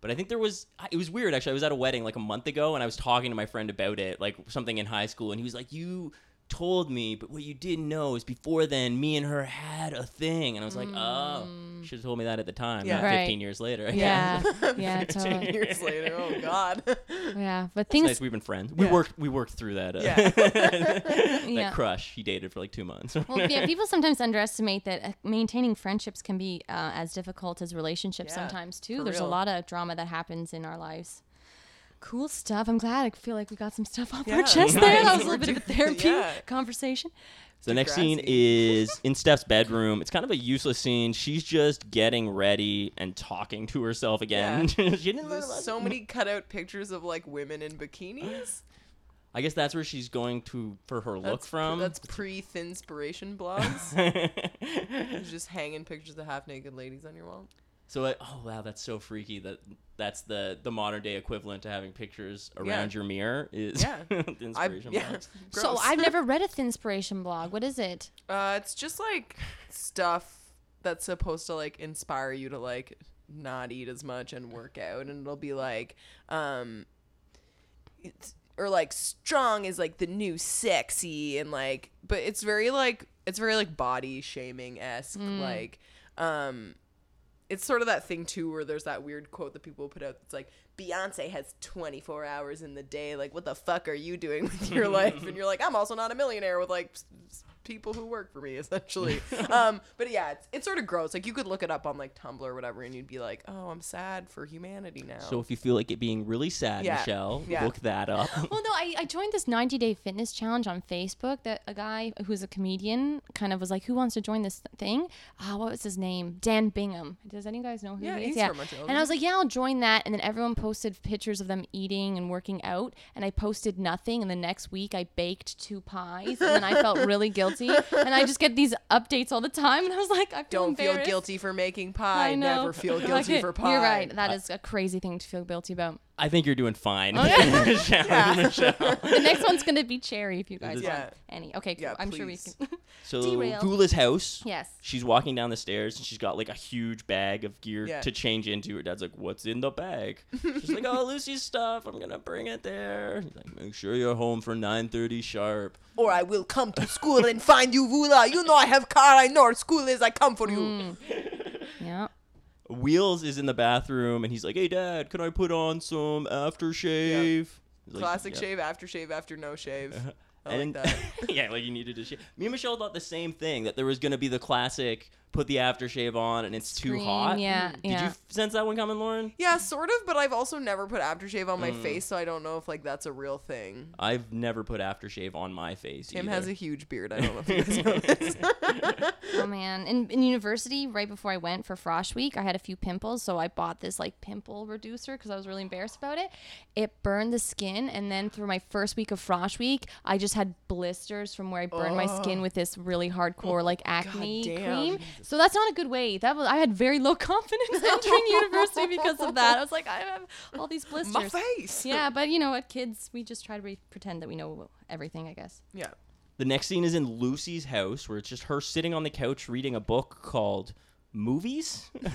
But I think there was it was weird actually. I was at a wedding like a month ago and I was talking to my friend about it, like something in high school, and he was like, "You told me, but what you didn't know is before then, me and her had a thing." And I was like, "Oh, should have told me that at the time, Yeah. not Right. 15 years later." I yeah yeah Ten totally years later, oh god. yeah but It's things nice we've been friends. We Yeah. worked we worked through that uh, Yeah. that Yeah. crush he dated for like two months. well, yeah, people sometimes underestimate that uh, maintaining friendships can be uh, as difficult as relationships Yeah, sometimes too. for There's a lot of drama that happens in our lives. Cool stuff. I'm glad. I feel like we got some stuff off Yeah, our chest nice. there. That was a little bit of a therapy yeah. conversation. So the next scene is in Steph's bedroom. It's kind of a useless scene. She's just getting ready and talking to herself again. she didn't There's so many cutout pictures of like women in bikinis. I guess that's where she's going to for her look That's, from. That's pre Thinspiration blogs. Just hanging pictures of half naked ladies on your wall. So I, oh wow, that's so freaky that that's the the modern day equivalent to having pictures around Yeah. your mirror is Yeah. the I, inspiration yeah. box. So. I've never read a inspiration blog. What is it? Uh, it's just like stuff that's supposed to like inspire you to like not eat as much and work out, and it'll be like, um, it's, or like strong is like the new sexy, and like, but it's very like it's very like body shaming esque, like, um. It's sort of that thing too, where there's that weird quote that people put out. That's like Beyonce has 24 hours in the day. Like, what the fuck are you doing with your life? And you're like, I'm also not a millionaire with like s- s- people who work for me, essentially. um, but yeah, it's, it's sort of gross. Like, you could look it up on like Tumblr or whatever, and you'd be like, oh, I'm sad for humanity now. So if you feel like it being really sad, Yeah. Michelle, Yeah. look that up. Well, no, I, I joined this 90 day fitness challenge on Facebook that a guy who's a comedian kind of was like, Who wants to join this thing? Ah, what was his name? Dan Bingham. Does any of you guys know who Yeah, he is? he's from Montreal, And I was like, Yeah, I'll join that. And then everyone posted pictures of them eating and working out. And I posted nothing. And the next week I baked two pies. And then I felt really guilty. And I just get these updates all the time. And I was like, I don't feel guilty for making pie. I know. Never feel guilty it- for pie. You're right. That is a crazy thing to feel guilty about. I think you're doing fine, Okay. Michelle. Michelle. The next one's gonna be cherry if you guys Yeah. want any. Okay, cool. Yeah, I'm sure we can. So Derail. Vula's house. yes. She's walking down the stairs and she's got like a huge bag of gear Yeah. to change into. Her dad's like, "What's in the bag?" She's like, "Oh, Lucy's stuff. I'm gonna bring it there." He's like, "Make sure you're home for 9:30 sharp." Or I will come to school and find you, Vula. You know I have car. I know where school is. I come for you. Mm. Yeah. Wheels is in the bathroom and he's like, "Hey, Dad, can I put on some aftershave?" He's like, Classic "Yeah." shave, after shave, after no shave. I and like that. yeah, like you needed to shave. Me and Michelle thought the same thing that there was gonna be the classic put the aftershave on and it's too Scream, hot. yeah, Did yeah. you sense that one coming, Lauren? Yeah, sort of, but I've also never put aftershave on my Mm. face, so I don't know if like that's a real thing. I've never put aftershave on my face. Tim either. has a huge beard. I don't know if you guys know this. Oh man. In in university, right before I went for Frosh Week, I had a few pimples, so I bought this like pimple reducer because I was really embarrassed about it. It burned the skin, and then through my first week of Frosh Week, I just had blisters from where I burned my skin with this really hardcore like acne cream. So that's not a good way. That was I had very low confidence entering university because of that. I was like, I have all these blisters. my face. Yeah, but you know what, kids, we just try to re- pretend that we know everything, I guess. Yeah. The next scene is in Lucy's house where it's just her sitting on the couch reading a book called Movies.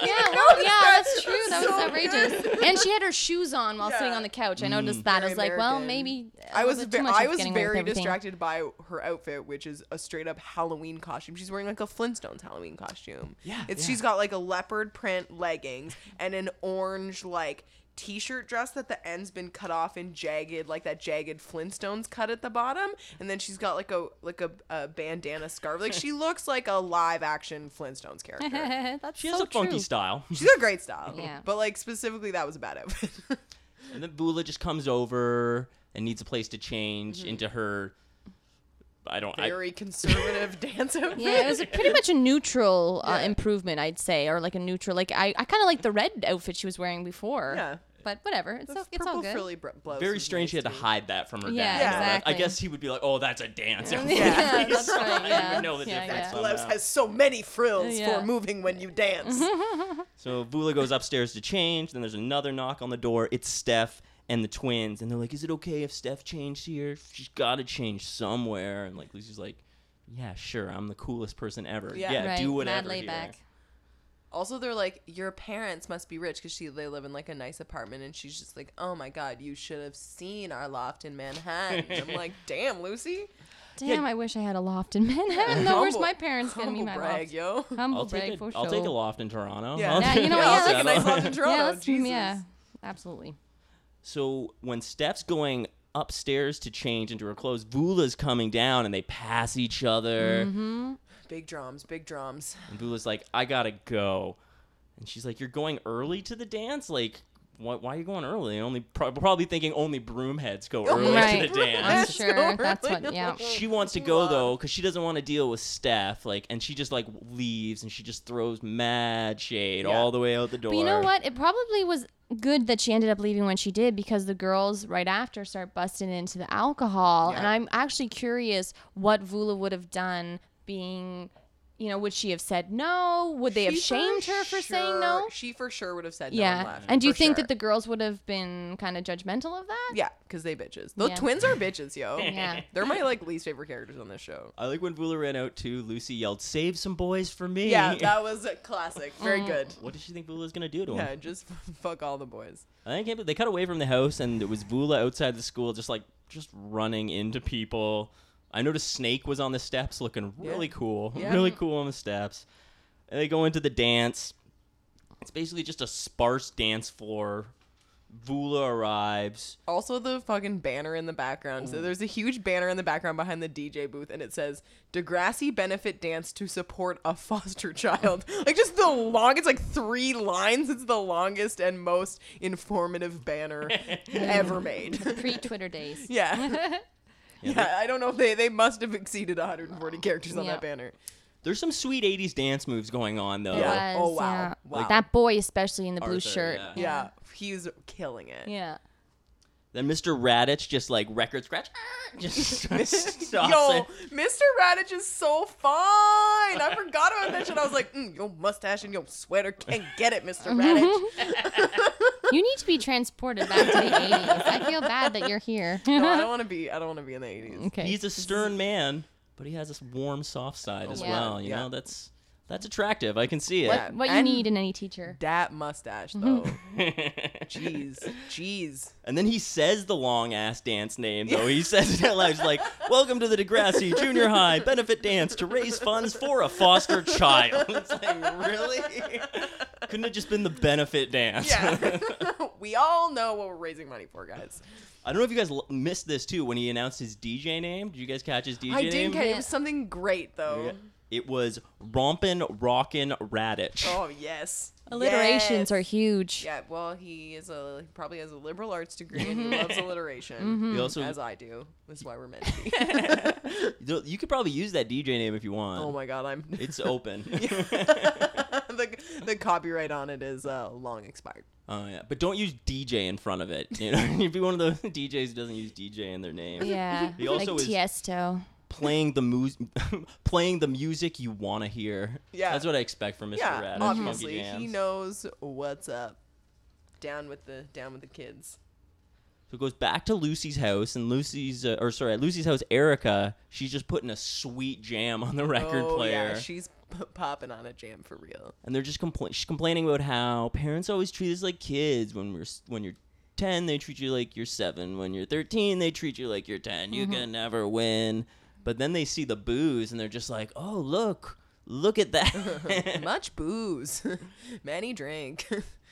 Yeah, well, yeah, that's true. That was, so that outrageous. And she had her shoes on while sitting on the couch. I noticed mm. that. I Very was like, well, maybe. Uh, a I was bit ve- too much I was getting away with very distracted by her outfit, which is a straight up Halloween costume. She's wearing like a Flintstones Halloween costume. Yeah, it's yeah. she's got like a leopard print leggings and an orange like t-shirt dress that the end's been cut off in jagged like that jagged Flintstones cut at the bottom, and then she's got like a like a, a bandana scarf. Like she looks like a live action Flintstones character. That's She has so a funky style. She's got great style. Yeah. But like specifically, that was a bad outfit. And then Vula just comes over and needs a place to change Mm-hmm. into her. I don't. I, Very conservative dance outfit. Yeah, it was a pretty much a neutral uh, Yeah. improvement, I'd say, or like a neutral. Like I, I kind of like the red outfit she was wearing before. Yeah. But whatever, it's, The all, it's all good. frilly br- blouse very was strange. she nice, had to too. hide that from her Yeah, dad. Yeah. But I guess he would be like, "Oh, that's a dance." outfit." Yeah, that's right. I Yeah. would know the Yeah, difference. yeah. somehow. blouse has so many frills Yeah. for moving when you dance. So Vula goes upstairs to change. Then there's another knock on the door. It's Steph and the twins, and they're like, "Is it okay if Steph changed here? She's got to change somewhere." And like Lucy's like, "Yeah, sure. I'm the coolest person ever. Yeah. Yeah, right. do whatever." Mad laid here." back. Also, they're like, your parents must be rich because she they live in like a nice apartment, and she's just like, oh my god, you should have seen our loft in Manhattan. I'm like, damn, Lucy. Damn, I wish I had a loft in Manhattan. No, where's Humble- my parents getting me Humble my brag, loft? yo. Humble I'll take brag a, for I'll take a loft in Toronto. Yeah. I'll Yeah, you know Yeah, what? I'll Yeah, take a let's- nice loft in Toronto. Yeah, let's- mm, Jesus. yeah, absolutely. So when Steph's going upstairs to change into her clothes, Vula's coming down, and they pass each other. Mm-hmm. Big drums, big drums. And Vula's like, I gotta go. And she's like, You're going early to the dance? Like, why, why are you going early? Only pro- probably thinking only broomheads go oh, early Right. to the dance. I'm sure go that's early. what. Yeah. She wants to go though because she doesn't want to deal with Steph. Like, and she just like leaves and she just throws mad shade Yeah. all the way out the door. But you know what? It probably was good that she ended up leaving when she did because the girls right after start busting into the alcohol. And I'm actually curious what Vula would have done being, you know, would she have said no? Would they have shamed her for saying no? She for sure would have said no Yeah. and left. And do you think sure. that the girls would have been kind of judgmental of that? Yeah, because they bitches. The Yeah. twins are bitches, yo. Yeah. They're my like least favorite characters on this show. I like when Vula ran out too. Lucy yelled, "Save some boys for me!" Yeah, that was a classic. Very Mm. good. what did she think Vula's gonna do to him? Yeah, just fuck all the boys. I think they cut away from the house, and it was Vula outside the school, just like just running into people. I noticed Snake was on the steps, looking Yeah. really cool, Yeah. really cool on the steps. And they go into the dance. It's basically just a sparse dance floor. Vula arrives. Also, the fucking banner in the background. So mm. there's a huge banner in the background behind the DJ booth, and it says "Degrassi Benefit Dance to Support a Foster Child." like just the long. It's like three lines. It's the longest and most informative banner ever made. Pre Twitter days. yeah. Yeah, I don't know if they they must have exceeded 140 characters on Yeah. that banner. There's some sweet 80s dance moves going on, though. Yeah. Was, Oh, wow. yeah. Wow. That boy, especially in the blue Arthur, shirt. yeah. Yeah, he's killing it. Yeah. Then Mr. Raditch just like record scratch, just stops Yo, it. Mr. Raditch is so fine. I forgot about that shit. I was like, mm, your mustache and your sweater can't get it, Mr. Raditch. You need to be transported back to the 80s. I feel bad that you're here. no, I don't want to be. I don't want to be in the 80s. okay. He's a stern man, but he has this warm, soft side as Yeah. well. You Yeah. know, that's that's attractive. I can see it. what, what you And- need in any teacher. That mustache though. Jeez, jeez. and then he says the long ass dance name though. He says it out loud. He's like, "Welcome to the Degrassi Junior High benefit dance to raise funds for a foster child." It's like, really? Couldn't it just been the benefit dance? Yeah. we all know what we're raising money for, guys. I don't know if you guys l- missed this too when he announced his DJ name. Did you guys catch his DJ name? I name? didn't get it. It was something great though. Yeah. It was Rompin' Rockin' Raditch. Oh yes. Alliterations Yes. are huge. Yeah, well, he is a he probably has a liberal arts degree and he loves alliteration, He also, as I do. That's why we're meant to be. you you could probably use that DJ name if you want. oh my god, I'm. It's open. the the copyright on it is uh, long expired. Oh yeah, but don't use DJ in front of it. You know, you'd be one of those DJs who doesn't use DJ in their name. Yeah. He also like is- Tiesto. Playing the mu- playing the music you want to hear. Yeah. that's what I expect from Mr. Yeah, Raditch. Obviously he knows what's up. Down with the down with the kids. So it goes back to Lucy's house, and Lucy's, uh, or sorry, at Lucy's house, Erica, she's just putting a sweet jam on the record oh, player. Yeah, she's popping on a jam for real. and they're just compla- she's complaining about how parents always treat us like kids when we're when you're 10 they treat you like you're 7 when you're 13 they treat you like you're 10 you can never win but then they see the booze and they're just like oh look look at that Much booze, many drink.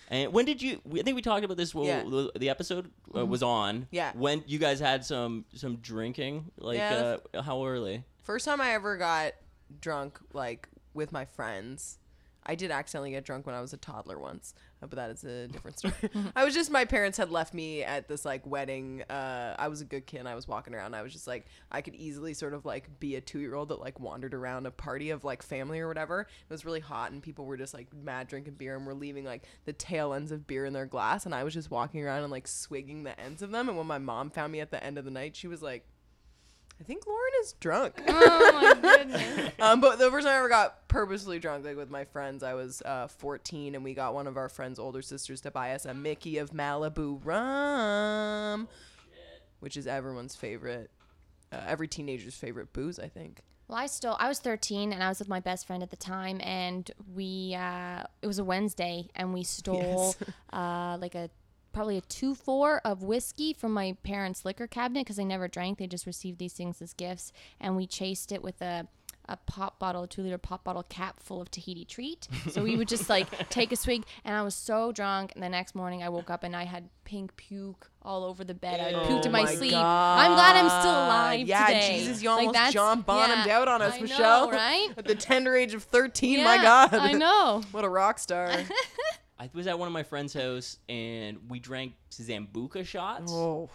and when did you i think we talked about this while Yeah. the, the episode uh, was on Yeah. when you guys had some some drinking like Yeah, uh, how early First time I ever got drunk, like with my friends. I did accidentally get drunk when I was a toddler once, uh, but that is a different story. I was just my parents had left me at this like wedding. Uh, I was a good kid. and I was walking around. I was just like I could easily sort of like be a two year old that like wandered around a party of like family or whatever. It was really hot and people were just like mad drinking beer and were leaving like the tail ends of beer in their glass, and I was just walking around and like swigging the ends of them. And when my mom found me at the end of the night, she was like. I think Lauren is drunk. Oh my goodness. Um, but the first time I ever got purposely drunk, like with my friends, I was uh, 14, and we got one of our friends' older sisters to buy us a Mickey of Malibu rum, which is everyone's favorite, uh, every teenager's favorite booze, I think. Well, I still I was 13 and I was with my best friend at the time, and we uh, it was a Wednesday, and we stole uh, like a probably a two four of whiskey from my parents' liquor cabinet because they never drank; they just received these things as gifts, and we chased it with a. A pop bottle, a two liter pop bottle cap full of Tahiti treat. So we would just like take a swig, and I was so drunk. And the next morning, I woke up and I had pink puke all over the bed. I Oh puked in my, oh my sleep. I'm glad I'm still alive Yeah, today. Jesus, you almost John Bonhamed yeah, out on us, I Michelle. know, right? At the tender age of 13, my God. I know. what a rock star. I was at one of my friend's house and we drank sambuca shots oh.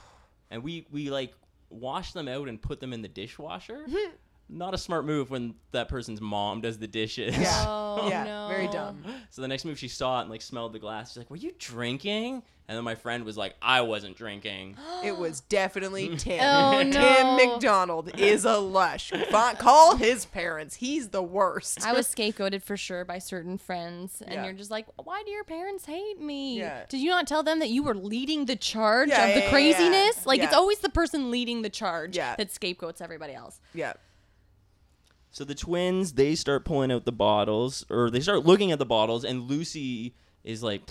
and we we like washed them out and put them in the dishwasher. Mm-hmm. Not a smart move when that person's mom does the dishes. Yeah. Oh, yeah, no. very dumb. So the next move, she saw it and like smelled the glass. She's like, "Were you drinking?" And then my friend was like, "I wasn't drinking." It was definitely Tim. Oh, Tim. McDonald is a lush. Call his parents. He's the worst. I was scapegoated for sure by certain friends, and Yeah. you're just like, why do your parents hate me? Yeah. Did you not tell them that you were leading the charge Yeah, of yeah, the yeah, yeah. craziness? Like it's always the person leading the charge Yeah. that scapegoats everybody else. yeah. So the twins, they start pulling out the bottles, or they start looking at the bottles, and Lucy is like,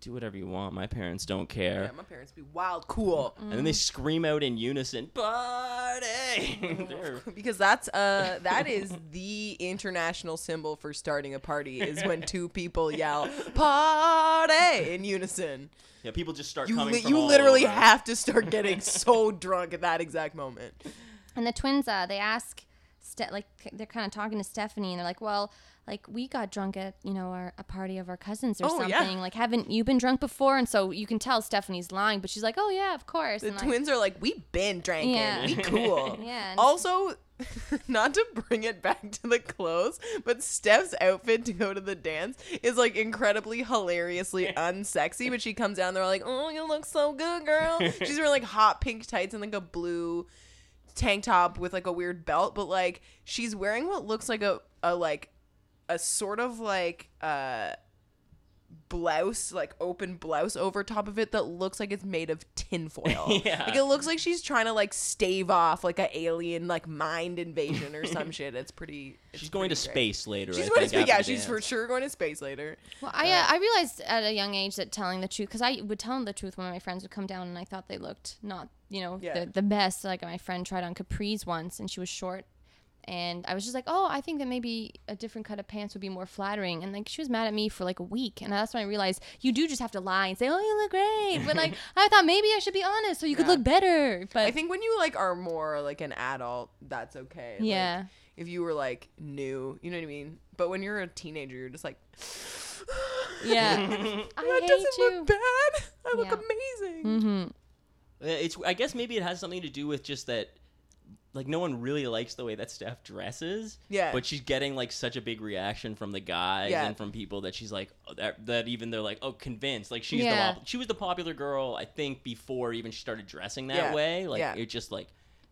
"Do whatever you want. My parents don't care." Yeah, my parents be wild cool. And then they scream out in unison, "Party!" Because that's uh that is the international symbol for starting a party is when two people yell party in unison. yeah, people just start You coming. li- from you all literally over. have to start getting so drunk at that exact moment. And the twins, uh, they ask, Ste- like they're kind of talking to Stephanie, and they're like, "Well, like we got drunk at you know our, a party of our cousins or Oh, something. yeah. Like, haven't you been drunk before?" And so you can tell Stephanie's lying, but she's like, "Oh yeah, of course." The and, like, twins are like, "We've been drinking. Yeah. We cool. Yeah, Also, not to bring it back to the clothes, but Steph's outfit to go to the dance is like incredibly hilariously unsexy. But she comes down, they're like, "Oh, you look so good, girl." She's wearing like hot pink tights and like a blue tank top with like a weird belt, but like she's wearing what looks like a a like a sort of like uh blouse, like open blouse over top of it that looks like it's made of tinfoil. Yeah. Like it looks like she's trying to like stave off like a alien like mind invasion or some shit. It's pretty. it's She's going to great. space later. She's I going to space. Yeah, after the she's for sure going to space later. Well, I uh, I realized at a young age that telling the truth, because I would tell them the truth when my friends would come down, and I thought they looked not, you know, Yeah. the, the best. Like my friend tried on capris once, and she was short, and I was just like, oh, I think that maybe a different cut of pants would be more flattering. And like she was mad at me for like a week, and that's when I realized you do just have to lie and say, oh, you look great. But like I thought maybe I should be honest so you could Yeah. look better. But I think when you like are more like an adult, that's okay. Like, yeah. if you were like new, you know what I mean. But when you're a teenager, you're just like, Yeah. that I hate doesn't you. look bad. I look Yeah. amazing. Mm-hmm. Uh, It's. I guess maybe it has something to do with just that. Like no one really likes the way that Steph dresses. Yeah. But she's getting like such a big reaction from the guys Yeah. and from people that she's like oh, that, that even they're like oh convinced like she's Yeah. the she was the popular girl I think before even she started dressing that Yeah. way like Yeah. it just like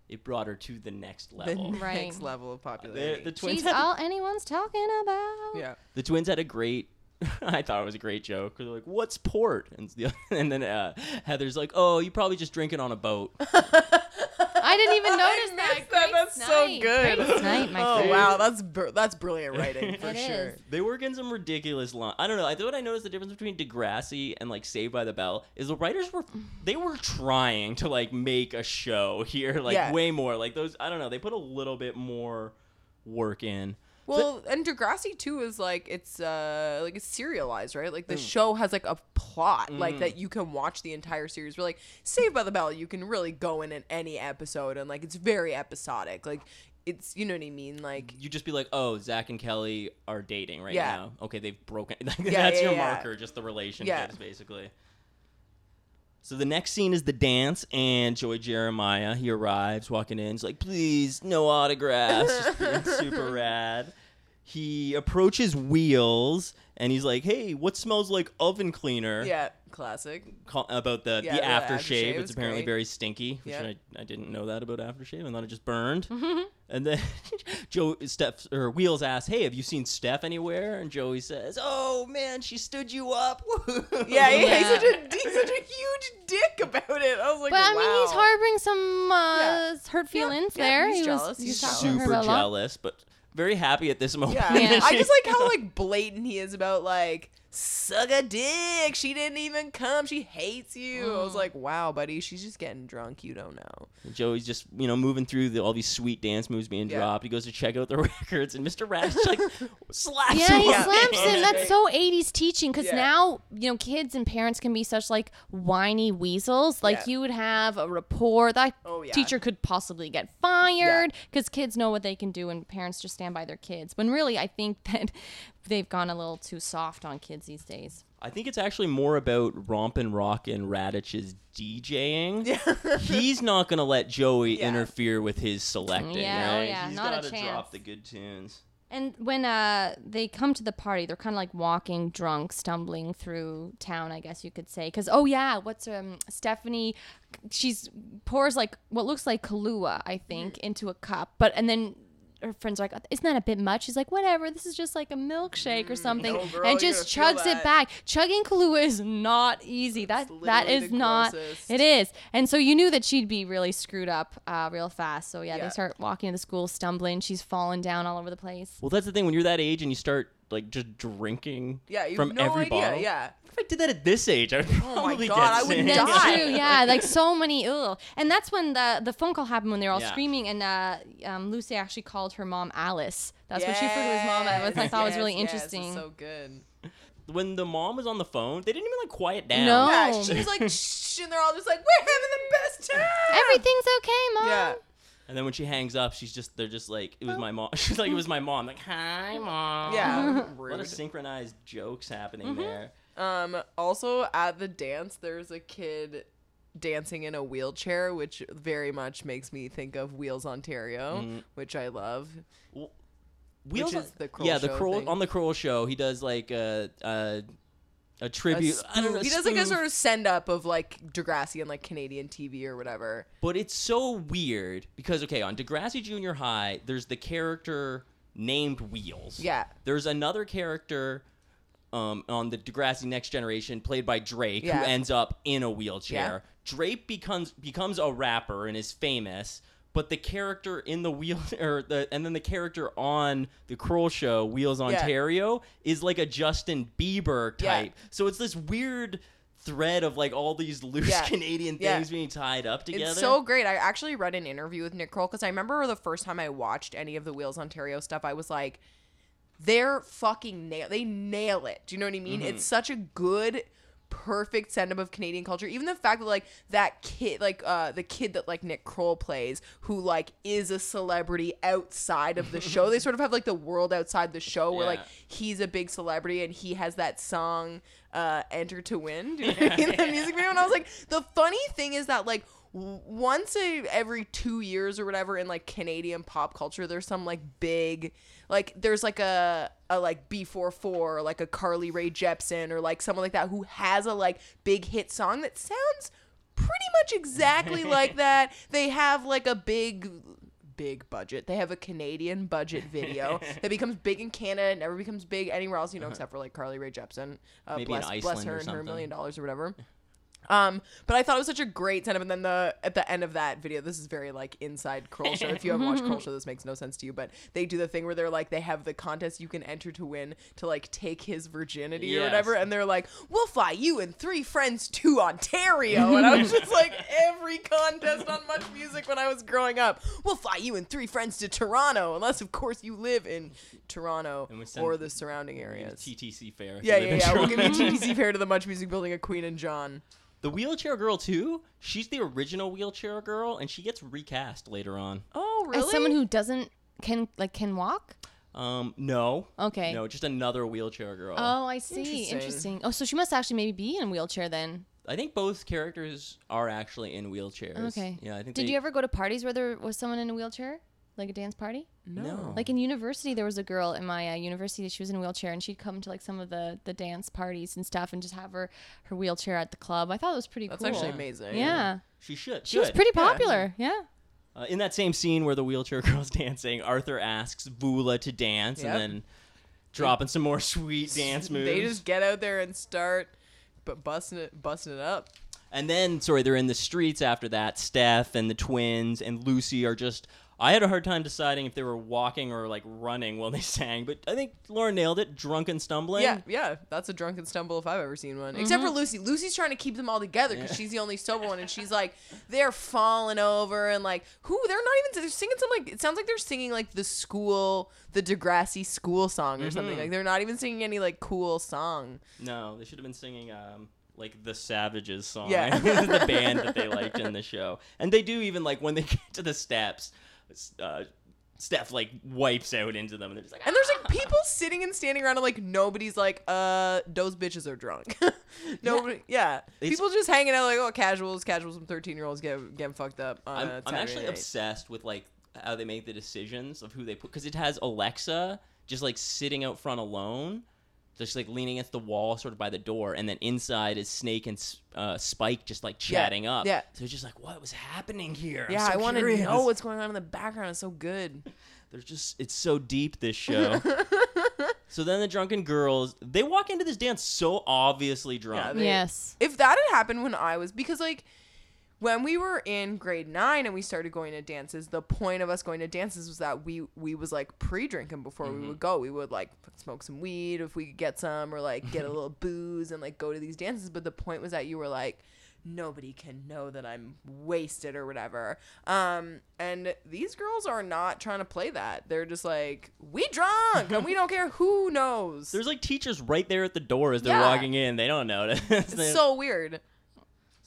it brought her to the next The level. Right. next level of the, popularity. the twins She's had, all anyone's talking about. yeah. the twins had a great I thought it was a great joke. They're like, "What's port?" And, the, and then uh, Heather's like, "Oh, you probably just drink it on a boat." I didn't even notice that. that. Great That's so good. Great snipe, my oh friend. wow, that's br- that's brilliant writing for It sure. is. They work in some ridiculous line. I don't know. I thought I noticed the difference between Degrassi and like Saved by the Bell is the writers were they were trying to like make a show here, like Yeah. way more. Like those, I don't know. They put a little bit more work in. Well, and Degrassi too is like it's uh like it's serialized, right? Like the Mm. show has like a plot, like that you can watch the entire series. Where like Saved by the Bell, you can really go in in any episode, and like it's very episodic. Like it's you know what I mean, like You just be like, oh, Zach and Kelly are dating right Yeah. now. Okay, they've broken. That's yeah, your yeah. marker, just the relationships, Yeah. basically. So the next scene is the dance, and Joey Jeremiah he arrives, walking in. He's like, "Please, no autographs." Just being super rad. He approaches Wheels, and he's like, "Hey, what smells like oven cleaner?" yeah, classic. Call, about the Yeah, the the aftershave. aftershave It's apparently great. very stinky, which Yeah. I, I didn't know that about aftershave. I thought it just burned. and then Joe Steph or Wheels asks, "Hey, have you seen Steph anywhere?" And Joey says, "Oh man, she stood you up." Yeah, yeah, Yeah. He's, such a, he's such a huge dick about it. I was like, But I mean, he's harboring some uh, Yeah. hurt feelings yeah, there. he's he jealous. was, he He's was talking to her super about jealous, but very happy at this moment. Yeah. Yeah. I just like how like blatant he is about like suck a dick. She didn't even come. She hates you. I was Mm. like, wow, buddy, she's just getting drunk. You don't know. Joey's just you know moving through the, all these sweet dance moves being Yeah. dropped. He goes to check out the records, and Mr. Raditch like slaps Yeah, him. he on slaps him. That's so 80s teaching because Yeah. now, you know, kids and parents can be such like whiny weasels. Like Yeah. you would have a report that Oh, yeah. teacher could possibly get fired because kids know what they can do and parents just stand by their kids. When really, I think that they've gone a little too soft on kids these days. I think it's actually more about Rompin' Rockin' Raditch's DJing. He's not gonna let Joey Yeah. interfere with his selecting. Yeah, oh right? yeah, He's not a gotta chance. drop the good tunes. And when uh they come to the party, they're kind of like walking drunk, stumbling through town, I guess you could say. Because oh yeah, what's um Stephanie? She's pours like what looks like Kahlua, I think, Mm. into a cup. But and then her friends are like, "Isn't that a bit much?" She's like, "Whatever. This is just like a milkshake or something," Mm, no, girl, and you're just gonna chugs feel it that. back. Chugging Kahlua is not easy. That It's that literally is the not. grossest. It is. And so you knew that she'd be really screwed up uh, real fast. So yeah, Yeah. they start walking into school, stumbling. She's falling down all over the place. Well, that's the thing. When you're that age and you start like just drinking Yeah, you from have no every idea. bottle. Yeah. If I did that at this age, I'd Oh my probably God, get I would sick. die. That's true. Yeah, like so many. Ugh. And that's when the the phone call happened when they were all Yeah. screaming, and uh, um, Lucy actually called her mom Alice. That's what she referred to his mom. as. I thought was really Yes, yes, it's interesting. so good. When the mom was on the phone, they didn't even like quiet down. No. Yeah, Oh. she's like, shh, and they're all just like, we're having the best time. Everything's okay, mom. Yeah. And then when she hangs up, she's just they're just like it was my mom. She's like it was my mom. Like hi mom. Yeah. A lot Rude. of synchronized jokes happening Mm-hmm. there. Um, also at the dance, there's a kid dancing in a wheelchair, which very much makes me think of Wheels Ontario, Mm. which I love. Wheels is the Kroll yeah, the Show Kroll thing. on the Kroll show. He does like a a, a tribute. I don't know, he does like a spoof. sort of send up of like Degrassi and like Canadian TV or whatever. But it's so weird because okay, on Degrassi Junior High, there's the character named Wheels. Yeah. There's another character um, on the Degrassi Next Generation played by Drake Yeah. who ends up in a wheelchair. Drake becomes becomes a rapper and is famous. But the character in the wheel, or the, and then the character on the Kroll show, Wheels Ontario, is like a Justin Bieber Yeah. type. So it's this weird thread of like all these loose Yeah. Canadian Yeah. things being tied up together. It's so great. I actually read an interview with Nick Kroll because I remember the first time I watched any of the Wheels Ontario stuff, I was like, they're fucking nail. They nail it. Do you know what I mean? Mm-hmm. It's such a good, perfect send up of Canadian culture. Even the fact that like that kid, like uh, the kid that like Nick Kroll plays, who like is a celebrity outside of the show. They sort of have like the world outside the show where like he's a big celebrity and he has that song uh enter to win do you know what I mean? the music video and i was like the funny thing is that like once a, every two years or whatever in like canadian pop culture there's some like big like there's like a a like b4-4 or like a carly rae jepsen or like someone like that who has a like big hit song that sounds pretty much exactly like that they have like a big big budget. They have a Canadian budget video that becomes big in Canada, and never becomes big anywhere else, you know, except for like Carly Rae Jepsen. Uh, Maybe in bless, bless her or and her million dollars or whatever. Um, but I thought it was such a great setup. And then the at the end of that video, this is very like inside Kroll show. If you haven't watched Kroll show, this makes no sense to you. But they do the thing where they're like they have the contest you can enter to win to like take his virginity or whatever, and they're like, "We'll fly you and three friends to Ontario." And I was just like, every contest on Much Music when I was growing up, "We'll fly you and three friends to Toronto," unless of course you live in Toronto or the surrounding areas. TTC fare. Yeah, yeah, yeah. We'll give you TTC fare to the Much Music Building at Queen and John. The wheelchair girl too. She's the original wheelchair girl, and she gets recast later on. Oh, really? As someone who doesn't can like can walk. Um, no, Okay. no, just another wheelchair girl. Oh, I see. Interesting. Interesting. Oh, so she must actually maybe be in a wheelchair then. I think both characters are actually in wheelchairs. Okay. Yeah, I think. Did they, you ever go to parties where there was someone in a wheelchair, like a dance party? No. Like in university, there was a girl in my uh, university. She was in a wheelchair, and she'd come to like some of the the dance parties and stuff, and just have her her wheelchair at the club. I thought it was pretty That's cool. That's actually amazing. Yeah, She should. she was should. pretty Yeah. popular. Yeah. Uh, in that same scene where the wheelchair girl's dancing, Arthur asks Vula to dance, Yep. and then dropping some more sweet dance moves. They just get out there and start, but busting it, busting it up. And then, sorry, they're in the streets after that. Steph and the twins and Lucy are just. I had a hard time deciding if they were walking or like running while they sang, but I think Lauren nailed it. Drunken stumbling. Yeah, yeah, that's a drunken stumble if I've ever seen one. Except for Lucy. Lucy's trying to keep them all together because Yeah. she's the only sober one, and she's like, they're falling over and like, who? They're not even. They're singing some like. It sounds like they're singing like the school, the Degrassi school song or something. Mhm. Like they're not even singing any like cool song. No, they should have been singing um like the Savages song. Yeah. the band that they liked in the show. And they do even like when they get to the steps, uh, Steph like wipes out into them and they're just like And there's like people sitting and standing around and like nobody's like, uh, those bitches are drunk. Nobody, yeah. It's- People just hanging out like, oh, casuals, casuals, some 13 year olds get getting fucked up. On I'm, I'm actually night. obsessed with like how they make the decisions of who they put because it has Alexa just like sitting out front alone, just like leaning against the wall, sort of by the door, and then inside is Snake and uh, Spike just like Yeah, chatting up. yeah. So it's just like, what was happening here? I'm Yeah, so I want to know what's going on in the background. It's so good. There's just it's so deep this show. so then the drunken girls they walk into this dance so obviously drunk. Yeah, they- Yes. If that had happened when I was, because like when we were in grade nine and we started going to dances, the point of us going to dances was that we we was like pre-drinking before we would go. We would like smoke some weed if we could get some, or like get a little booze and like go to these dances. But the point was that you were like. Nobody can know that I'm wasted or whatever. Um, and these girls are not trying to play that. They're just like, we drunk and we don't care who knows. There's like teachers right there at the door as they're Yeah. walking in. They don't notice. it's so weird.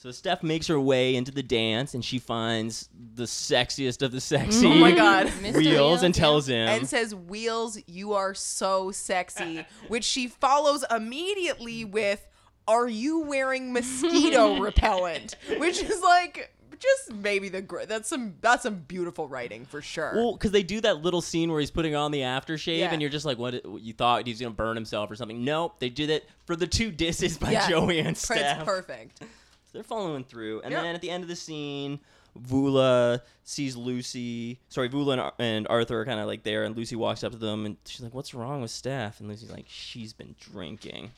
So Steph makes her way into the dance and she finds the sexiest of the sexy. Oh my God. Mr. Wheels and tells him. and says, "Wheels, you are so sexy," which she follows immediately with, "Are you wearing mosquito repellent?" Which is like just maybe the gr- that's some that's some beautiful writing for sure. well, because they do that little scene where he's putting on the aftershave, Yeah. and you're just like, "What? You thought he's gonna burn himself or something?" Nope, they did it for the two disses by Yeah. Joey and It's Steph. perfect. So they're following through, and Yeah. then at the end of the scene, Vula sees Lucy. Sorry, Vula and, Ar- and Arthur are kind of like there, and Lucy walks up to them, and she's like, "What's wrong with Steph?" And Lucy's like, "She's been drinking."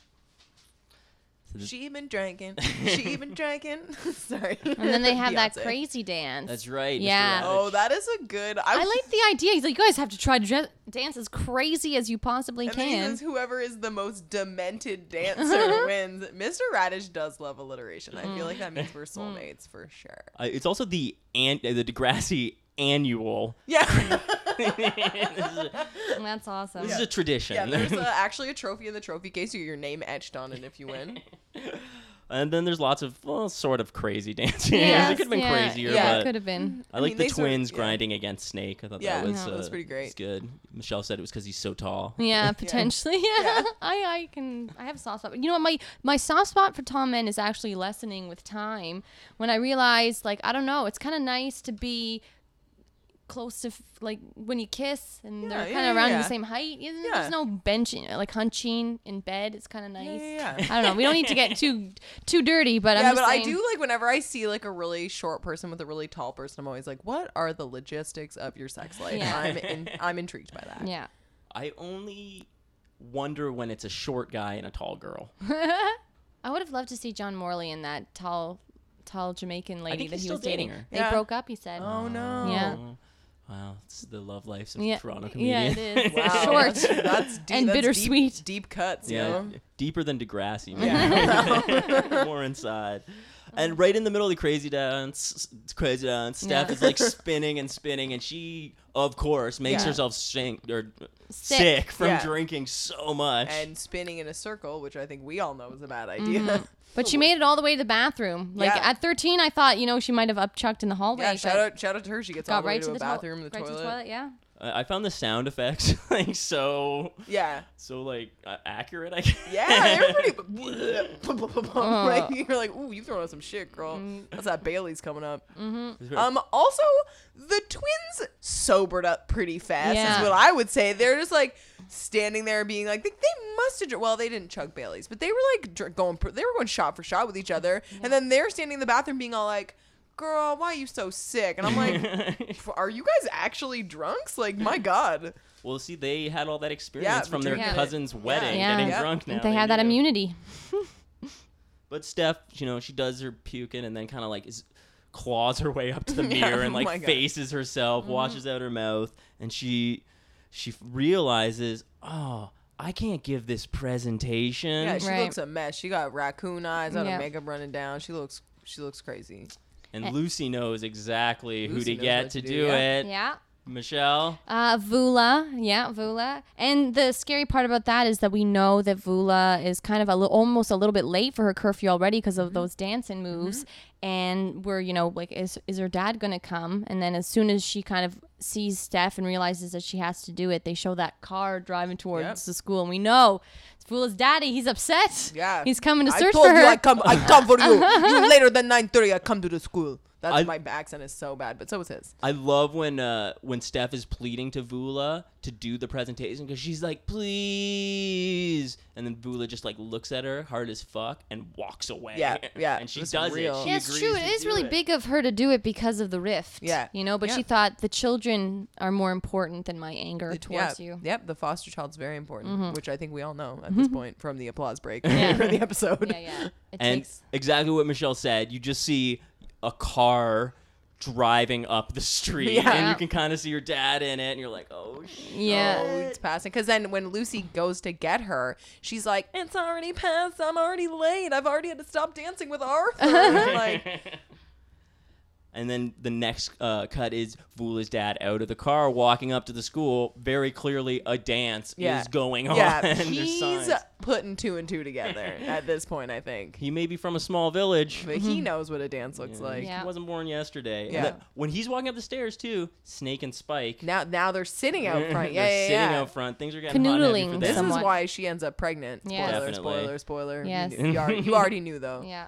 So She been drinking. She been drinking. Sorry. And then they have that Beyonce. crazy dance. That's right. Mr. Yeah. Raditch. Oh, that is a good. I, I was- like the idea. He's like, you guys have to try to dre- dance as crazy as you possibly And then he can. says, whoever is the most demented dancer wins. Mr. Raditch does love alliteration. I feel like that means we're soulmates for sure. Uh, it's also the an- uh, the Degrassi annual. Yeah. This That's awesome. this is a tradition. yeah, there's uh, actually a trophy in the trophy case. You get your name etched on it if you win. and then there's lots of well, sort of crazy dancing. Yes, it could have been yeah, crazier, Yeah, it could have been. I, I like mean, the they sort of- twins yeah. grinding against Snake. I thought Yeah, that was Yeah. uh, was pretty great. was good. Michelle said it was because he's so tall. Yeah, potentially. Yeah, Yeah. I, I can. I have a soft spot. But you know what? My my soft spot for tall men is actually lessening with time. When I realized, like, I don't know, it's kind of nice to be close to f- like when you kiss and Yeah, they're yeah, kind yeah, of around yeah. the same height. Yeah. There's no benching, like hunching in bed. It's kind of nice. Yeah, yeah, I don't know. We don't need to get too too dirty, but I'm yeah, just but I do like whenever I see like a really short person with a really tall person, I'm always like, "What are the logistics of your sex life?" Yeah. I'm in, I'm intrigued by that. Yeah. I only wonder when it's a short guy and a tall girl. I would have loved to see John Morley and that tall, tall Jamaican lady think that he still was dating. dating her. They Yeah. broke up. He said. Oh no. Yeah. Oh. Wow, it's the love lives of Yeah, Toronto comedian. yeah, comedian. it is. Wow. Short That's deep, and that's bittersweet. Deep, deep cuts. You yeah, know? deeper than Degrassi. Yeah. More inside. And right in the middle of the crazy dance, crazy dance, Steph Yeah. is like spinning and spinning, and she, of course, makes Yeah. herself sink or sick, Sick. from Yeah. drinking so much. and spinning in a circle, which I think we all know is a bad idea. Mm-hmm. But she made it all the way to the bathroom. Like Yeah. at 13, I thought you know she might have upchucked in the hallway. yeah, but shout out, shout out to her. She gets all Got the way right to, to the the toilet- bathroom, the right toilet. to the toilet. Yeah. I I found the sound effects like so, Yeah, so like uh, accurate. I guess. yeah, they're pretty. Uh. right, you're like, ooh, you throwing out some shit, girl. Mm. That's that Bailey's coming up. Mm-hmm. Um, also, the twins sobered up pretty fast. Yeah. Is what I would say. They're just like standing there, being like, they, they must have. dr- Well, they didn't chug Bailey's, but they were like dr- going. pr- They were going shot for shot with each other, and then they're standing in the bathroom, being all like. Girl, why are you so sick? And I'm like, are you guys actually drunks? Like, my God. well, see, they had all that experience from their drinking it. cousin's wedding, Yeah. getting Yeah. drunk. Now they had that knew. immunity. But Steph, you know, she does her puking and then kind of like is, claws her way up to the Yeah, mirror and oh my like God. faces herself, mm-hmm. washes out her mouth, and she she realizes, oh, I can't give this presentation. Yeah, she Right. looks a mess. She got raccoon eyes, got Yeah. her makeup running down. She looks, she looks crazy. And eh. Lucy knows exactly who to get to to do do, yeah. it. Yeah. Michelle. Uh, Vula, yeah, Vula. And the scary part about that is that we know that Vula is kind of a li- almost a little bit late for her curfew already because of mm-hmm. those dancing moves. Mm-hmm. And we're, you know, like, is is her dad gonna come? And then as soon as she kind of sees Steph and realizes that she has to do it, they show that car driving towards Yep. the school, and we know it's Vula's daddy. He's upset. Yeah. he's coming to I search told for you her. I come, I come for you. you later than nine thirty, I come to the school. That's I- my accent is so bad, but so is his. I love when uh, when Steph is pleading to Vula to do the presentation because she's like, please, and then Vula just like looks at her hard as fuck and walks away. Yeah, yeah, and she it's does real. it. She Yeah, it's true. It is really it. big of her to do it because of the rift. Yeah. You know, but Yeah. she thought the children are more important than my anger towards yeah, you. Mm-hmm. Yep, the foster child's very important, which I think we all know at this point from the applause break Yeah. for the episode. Yeah, yeah. It And takes exactly what Michelle said. You just see a car driving up the street, Yeah. and you can kind of see your dad in it, and you're like, oh shit. Yeah. It's passing. Because then when Lucy goes to get her, she's like, "It's already past. I'm already late. I've already had to stop dancing with Arthur." like, And then the next uh, cut is Vula's dad out of the car, walking up to the school. Very clearly, a dance Yeah. is going on. yeah, There's he's signs. putting two and two together at this point. I think, He may be from a small village. but he knows what a dance looks Yeah, like. Yeah. He wasn't born yesterday. And Yeah. that- when he's walking up the stairs too, Snake and Spike. Now, now they're sitting out front. Yeah, they're yeah, sitting yeah. out front. Things are getting hot and heavy for Canoodling them. This is somewhat. why she ends up pregnant. Yeah. Spoiler, Definitely. spoiler, spoiler. Yes. knew- You, already, you already knew though. Yeah.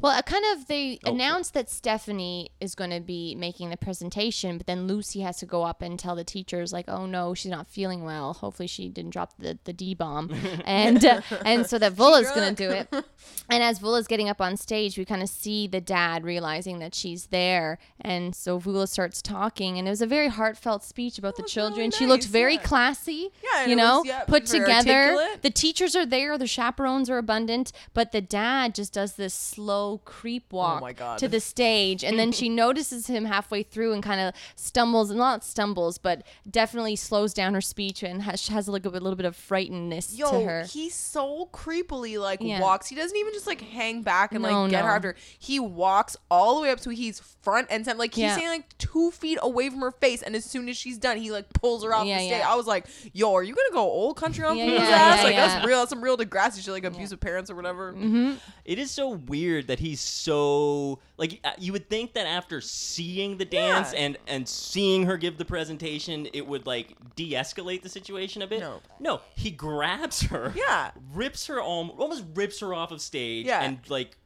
Well, uh, kind of they Oh, announced that Stephanie is going to be making the presentation, but then Lucy has to go up and tell the teachers like, "Oh no, she's not feeling well. Hopefully, she didn't drop the the D bomb." and uh, and so that Vula's going to do it. And as Vula's getting up on stage, we kind of see the dad realizing that she's there, and so Vula starts talking, and it was a very heartfelt speech about the was really children. she looked very yeah. classy, Yeah, you know, was- yeah, put together. articulate. The teachers are there, the chaperones are abundant, but the dad just does this slow creep walk Oh my God. to the stage, and then she notices him halfway through and kind of stumbles, not stumbles, but definitely slows down her speech and has, has like a, little bit of frightenedness Yo, to her. he so creepily like Yeah. walks. He doesn't even just like hang back and No, like get her after. He walks all the way up so he's front and center. Like he's Yeah. standing like two feet away from her face, and as soon as she's done, he like pulls her off Yeah, the stage. yeah. I was like, "Yo, are you gonna go old country on Yeah, Blue's yeah, ass? yeah, like yeah. that's real. That's some real Degrassi shit, like abusive parents or whatever." Mm-hmm. It is so weird that he's so like uh, you would think that after seeing the dance Yeah. and and seeing her give the presentation, it would like de-escalate the situation a bit. No. no, he grabs her, Yeah. rips her almost, almost rips her off of stage, Yeah. and like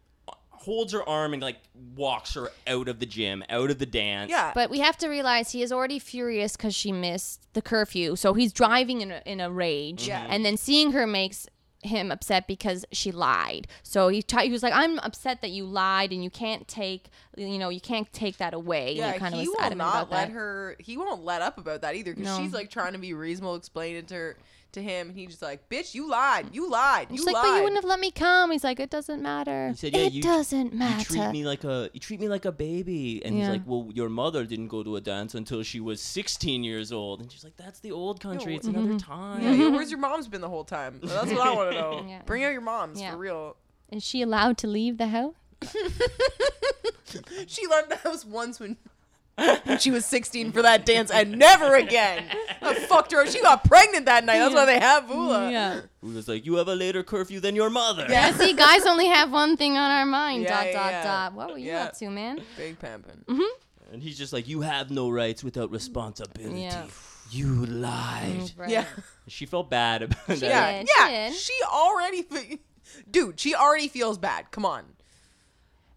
holds her arm and like walks her out of the gym, out of the dance. Yeah, But we have to realize he is already furious because she missed the curfew. So he's driving in a, in a rage. Yeah. And then seeing her makes him upset because she lied. So he, t- he was like, I'm upset that you lied and you can't take, you know, you can't take that away. And yeah, he kind of he was will not let that. her. He won't let up about that either because No. she's like trying to be reasonable, explaining to her to him, and he's just like, "Bitch, you lied. You lied. You She's like, but you wouldn't have let me come. He's like, it doesn't matter. He said, "Yeah, it you- doesn't matter. You matter. treat me like a you treat me like a baby, and he's Yeah. like, "Well, your mother didn't go to a dance until she was 16 years old," and she's like, "That's the old country. No, It's another Mhm. time." yeah, yo, where's your mom's been the whole time? That's what I want to know. Yeah. Bring out your moms Yeah. for real. Is she allowed to leave the house? She left the house once when when she was 16 for that dance, and never again. I fucked her. She got pregnant that night. That's why they have Vula. Yeah. He was like, "You have a later curfew than your mother." Yeah. Yeah, see, guys only have one thing on our mind. Yeah, dot yeah, dot yeah. dot. What were you Yeah. up to, man? Big pimpin'. And he's just like, "You have no rights without responsibility. Yeah. You lied." Mm, right. Yeah. She felt bad about that. Yeah, did, she yeah. did. She already, fe- dude. She already feels bad. Come on.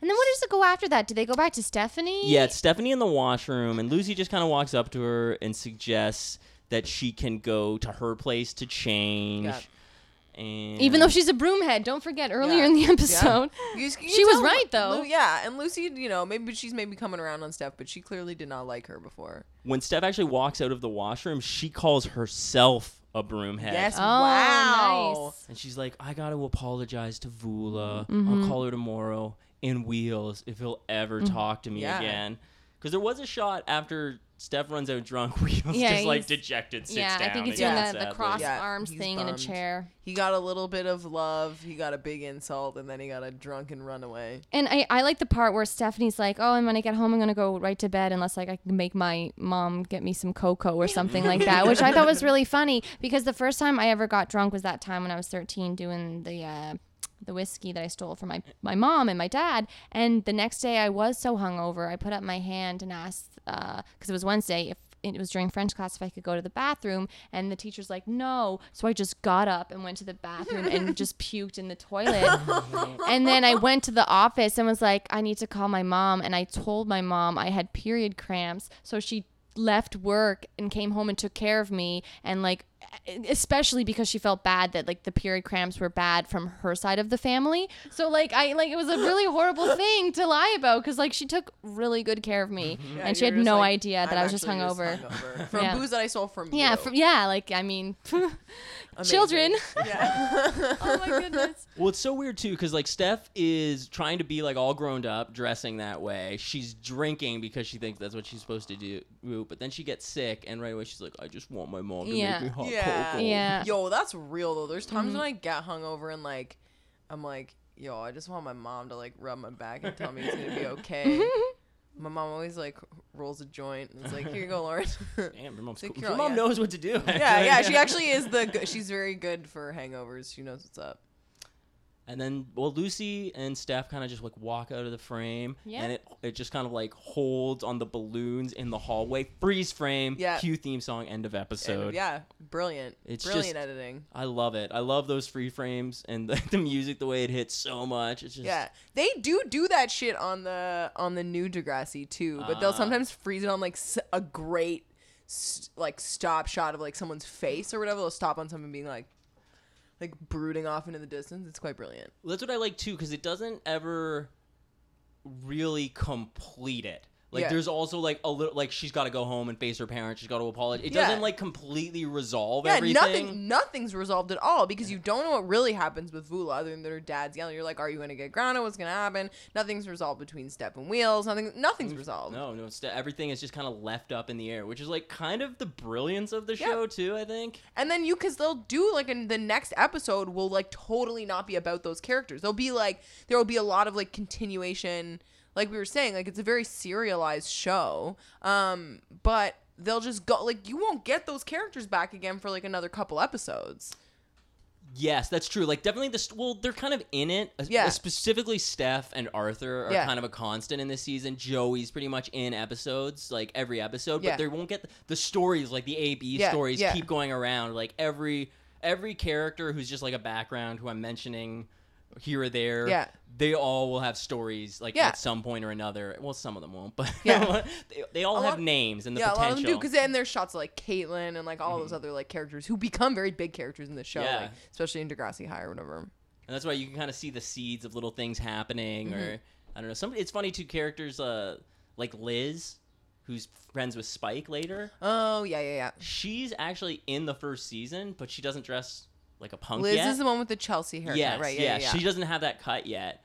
And then what does it go after that? Do they go back to Stephanie? Yeah, it's Stephanie in the washroom, and Lucy just kind of walks up to her and suggests that she can go to her place to change. Yeah. And Even though she's a broomhead, don't forget earlier Yeah. in the Yeah. episode. You- you She was tell right, though. Lu- yeah, and Lucy, you know, maybe she's maybe coming around on Steph, but she clearly did not like her before. when Steph actually walks out of the washroom, she calls herself a broomhead. Yes. Oh, Wow. nice. And she's like, I got to apologize to Vula. Mm-hmm. I'll call her tomorrow in Wheels if he'll ever Mm-hmm. talk to me Yeah. again. Because there was a shot after Steph runs out drunk, Wheels Yeah, just like dejected sits Yeah, down. I think he's doing Yeah. the, the cross Yeah, arms he's thing in a chair. He got a little bit of love. He got a big insult, and then he got a drunken runaway. And I, I like the part where Stephanie's like, oh, and when I get home, I'm going to go right to bed unless like I can make my mom get me some cocoa or something like that, which I thought was really funny because the first time I ever got drunk was that time when I was 13 doing the, uh, the whiskey that I stole from my, my mom and my dad. And the next day I was so hungover, I put up my hand and asked, uh, because it was Wednesday, if it was during French class if I could go to the bathroom, and the teacher's like, no. So I just got up and went to the bathroom and just puked in the toilet. and then I went to the office and was like, I need to call my mom. And I told my mom I had period cramps. So she left work and came home and took care of me and like especially because she felt bad that like the period cramps were bad from her side of the family so like i like it was a really horrible thing to lie about because like she took really good care of me Yeah, and she had no like, idea that "I'm i was just actually hungover hungover from Yeah. booze that I stole from yeah you. from, yeah like i mean Amazing. children Yeah. oh my goodness Well, it's so weird too, because like Steph is trying to be like all grown up, dressing that way. She's drinking because she thinks that's what she's supposed to do. But then she gets sick, and right away she's like, "I just want my mom to Yeah. make me hot yeah. cocoa." Yeah. Yo, that's real though. There's times Mm-hmm. when I get hungover and like, I'm like, yo, I just want my mom to like rub my back and tell me it's gonna be okay. My mom always like rolls a joint and it's like, here you go, Lauren. Damn, your mom's Like, cool. Your mom yeah. knows what to do. yeah, yeah. She actually is the. Good, she's very good for hangovers. She knows what's up. And then, well, Lucy and Steph kind of just like walk out of the frame, Yeah. and it it just kind of like holds on the balloons in the hallway. Freeze frame. Yeah. Cue theme song. End of episode. Yeah, brilliant. It's brilliant just- editing. I love it. I love those free frames and the, the music, the way it hits so much. It's just Yeah, they do do that shit on the on the new Degrassi too, but they'll Ah. sometimes freeze it on like a great like stop shot of like someone's face or whatever. They'll stop on someone being like like brooding off into the distance. It's quite brilliant. That's what I like too, because it doesn't ever really complete it. Like Yeah. there's also like a little like she's got to go home and face her parents. She's got to apologize. It Yeah. doesn't like completely resolve Yeah, everything. nothing nothing's resolved at all because you don't know what really happens with Vula other than that her dad's yelling. You're like, are you gonna get grounded? What's gonna happen? Nothing's resolved between Steph and Wheels. Nothing. Nothing's mm, resolved. No, no, it's, everything is just kind of left up in the air, which is like kind of the brilliance of the show too. I think. And then you, because they'll do like in the next episode will like totally not be about those characters. They'll be like there will be a lot of like continuation, like we were saying, like it's a very serialized show. Um, but they'll just go like you won't get those characters back again for like another couple episodes. Yes, that's true. Like definitely the st- well, they're kind of in it. Uh, Yeah. Specifically, Steph and Arthur are Yeah. kind of a constant in this season. Joey's pretty much in episodes, like every episode, Yeah. but they won't get the, the stories like the A B Yeah, stories keep going around. Like every every character who's just like a background who I'm mentioning here or there. Yeah. They all will have stories like Yeah. at some point or another. Well, some of them won't, but Yeah. they, they all A have lot- names and the yeah, a lot potential. of them do because then there's shots of like Caitlin and like all those other like characters who become very big characters in the show, Yeah. like, especially in Degrassi High or whatever. And that's why you can kind of see the seeds of little things happening, Mm-hmm. or I don't know. Some it's funny too. Characters uh, like Liz, who's friends with Spike later. Oh yeah, yeah, yeah. She's actually in the first season, but she doesn't dress like a punk Liz yet. is the one with the Chelsea haircut, yes, right? Yeah, yeah, yeah. yeah. She doesn't have that cut yet.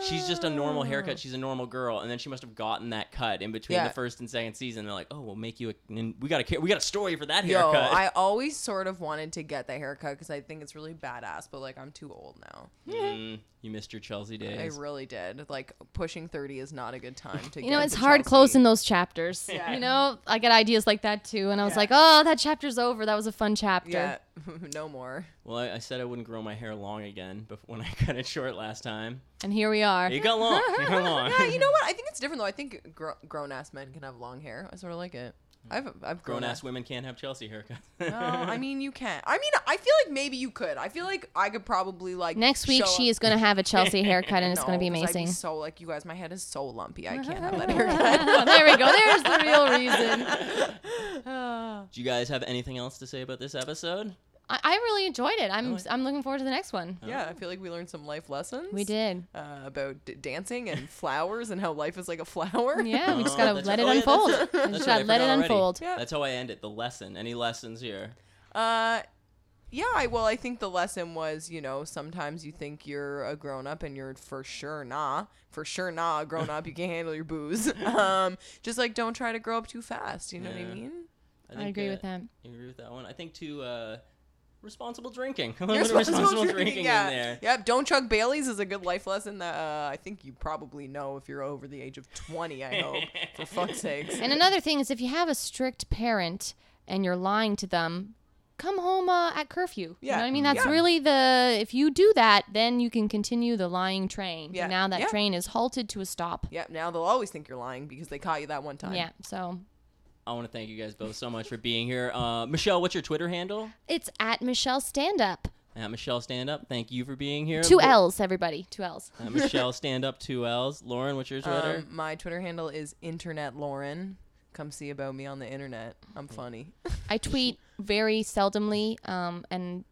She's just a normal Oh. haircut. She's a normal girl, and then she must have gotten that cut in between Yeah. the first and second season. They're like, "Oh, we'll make you a. and We got a. We got a story for that haircut." Yo. I always sort of wanted to get the haircut because I think it's really badass, but like I'm too old now. Mm, you missed your Chelsea days. I really did. Like pushing 30 is not a good time to. You know, it's hard Chelsea. closing those chapters. Yeah. You know, I get ideas like that too, and I was Yeah. like, oh, that chapter's over. That was a fun chapter. Yeah, no more. well, I, I said I wouldn't grow my hair long again, but when I cut it short last time, And here we are. You got long. It got long. Yeah, you know what? I think it's different though. I think gr- grown ass men can have long hair. I sort of like it. I've I've grown Grown ass. ass women can't have Chelsea haircuts. No, I mean you can't. I mean, I feel like maybe you could. I feel like I could probably like Next week, show she up- is going to have a Chelsea haircut, and it's going to be No, 'cause I'd amazing. so like you guys, my head is so lumpy. I can't have that haircut. there we go. There's the real reason. Do you guys have anything else to say about this episode? I, I really enjoyed it. I'm Really? I'm looking forward to the next one. yeah, I feel like we learned some life lessons. We did. uh, about d- dancing and flowers and how life is like a flower. Yeah, we just Oh, gotta that's let it Oh, unfold. that's- That's just gotta let it already. unfold. Yeah. That's how I end it. The lesson. Any lessons here? Uh, yeah. I, well, I think the lesson was, you know, sometimes you think you're a grown up and you're for sure nah, for sure nah, a grown up. You can't handle your booze. Um, just like don't try to grow up too fast. You know what I mean? I agree with that. I agree with that one. I think too. Uh, responsible drinking. A You're little responsible responsible drinking, drinking yeah. in there. Yep. Don't chug Bailey's is a good life lesson that uh, I think you probably know if you're over the age of 20. I hope. for fuck's sakes. And another thing is, if you have a strict parent and you're lying to them, come home uh, at curfew. You Yeah. know what I mean? That's Yeah. really the. If you do that, then you can continue the lying train. Yeah. Now that Yeah. train is halted to a stop. Yep. Now they'll always think you're lying because they caught you that one time. Yeah. So I want to thank you guys both so much for being here. Uh, Michelle, what's your Twitter handle? it's at Michelle Stand Up. At Michelle Stand Up. Thank you for being here. Two Lo- L's, everybody. Two L's. At Michelle Stand Up. Two L's. Lauren, what's your Twitter? Um, my Twitter handle is Internet Lauren. Come see about me on the internet. I'm funny. I tweet very seldomly, um, and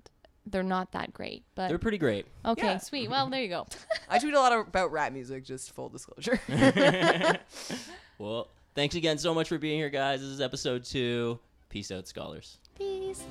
they're not that great. But They're pretty great. okay, Yeah. sweet. Well, there you go. I tweet a lot about rap music, just full disclosure. Well, thanks again so much for being here, guys. This is episode two. Peace out, scholars. Peace.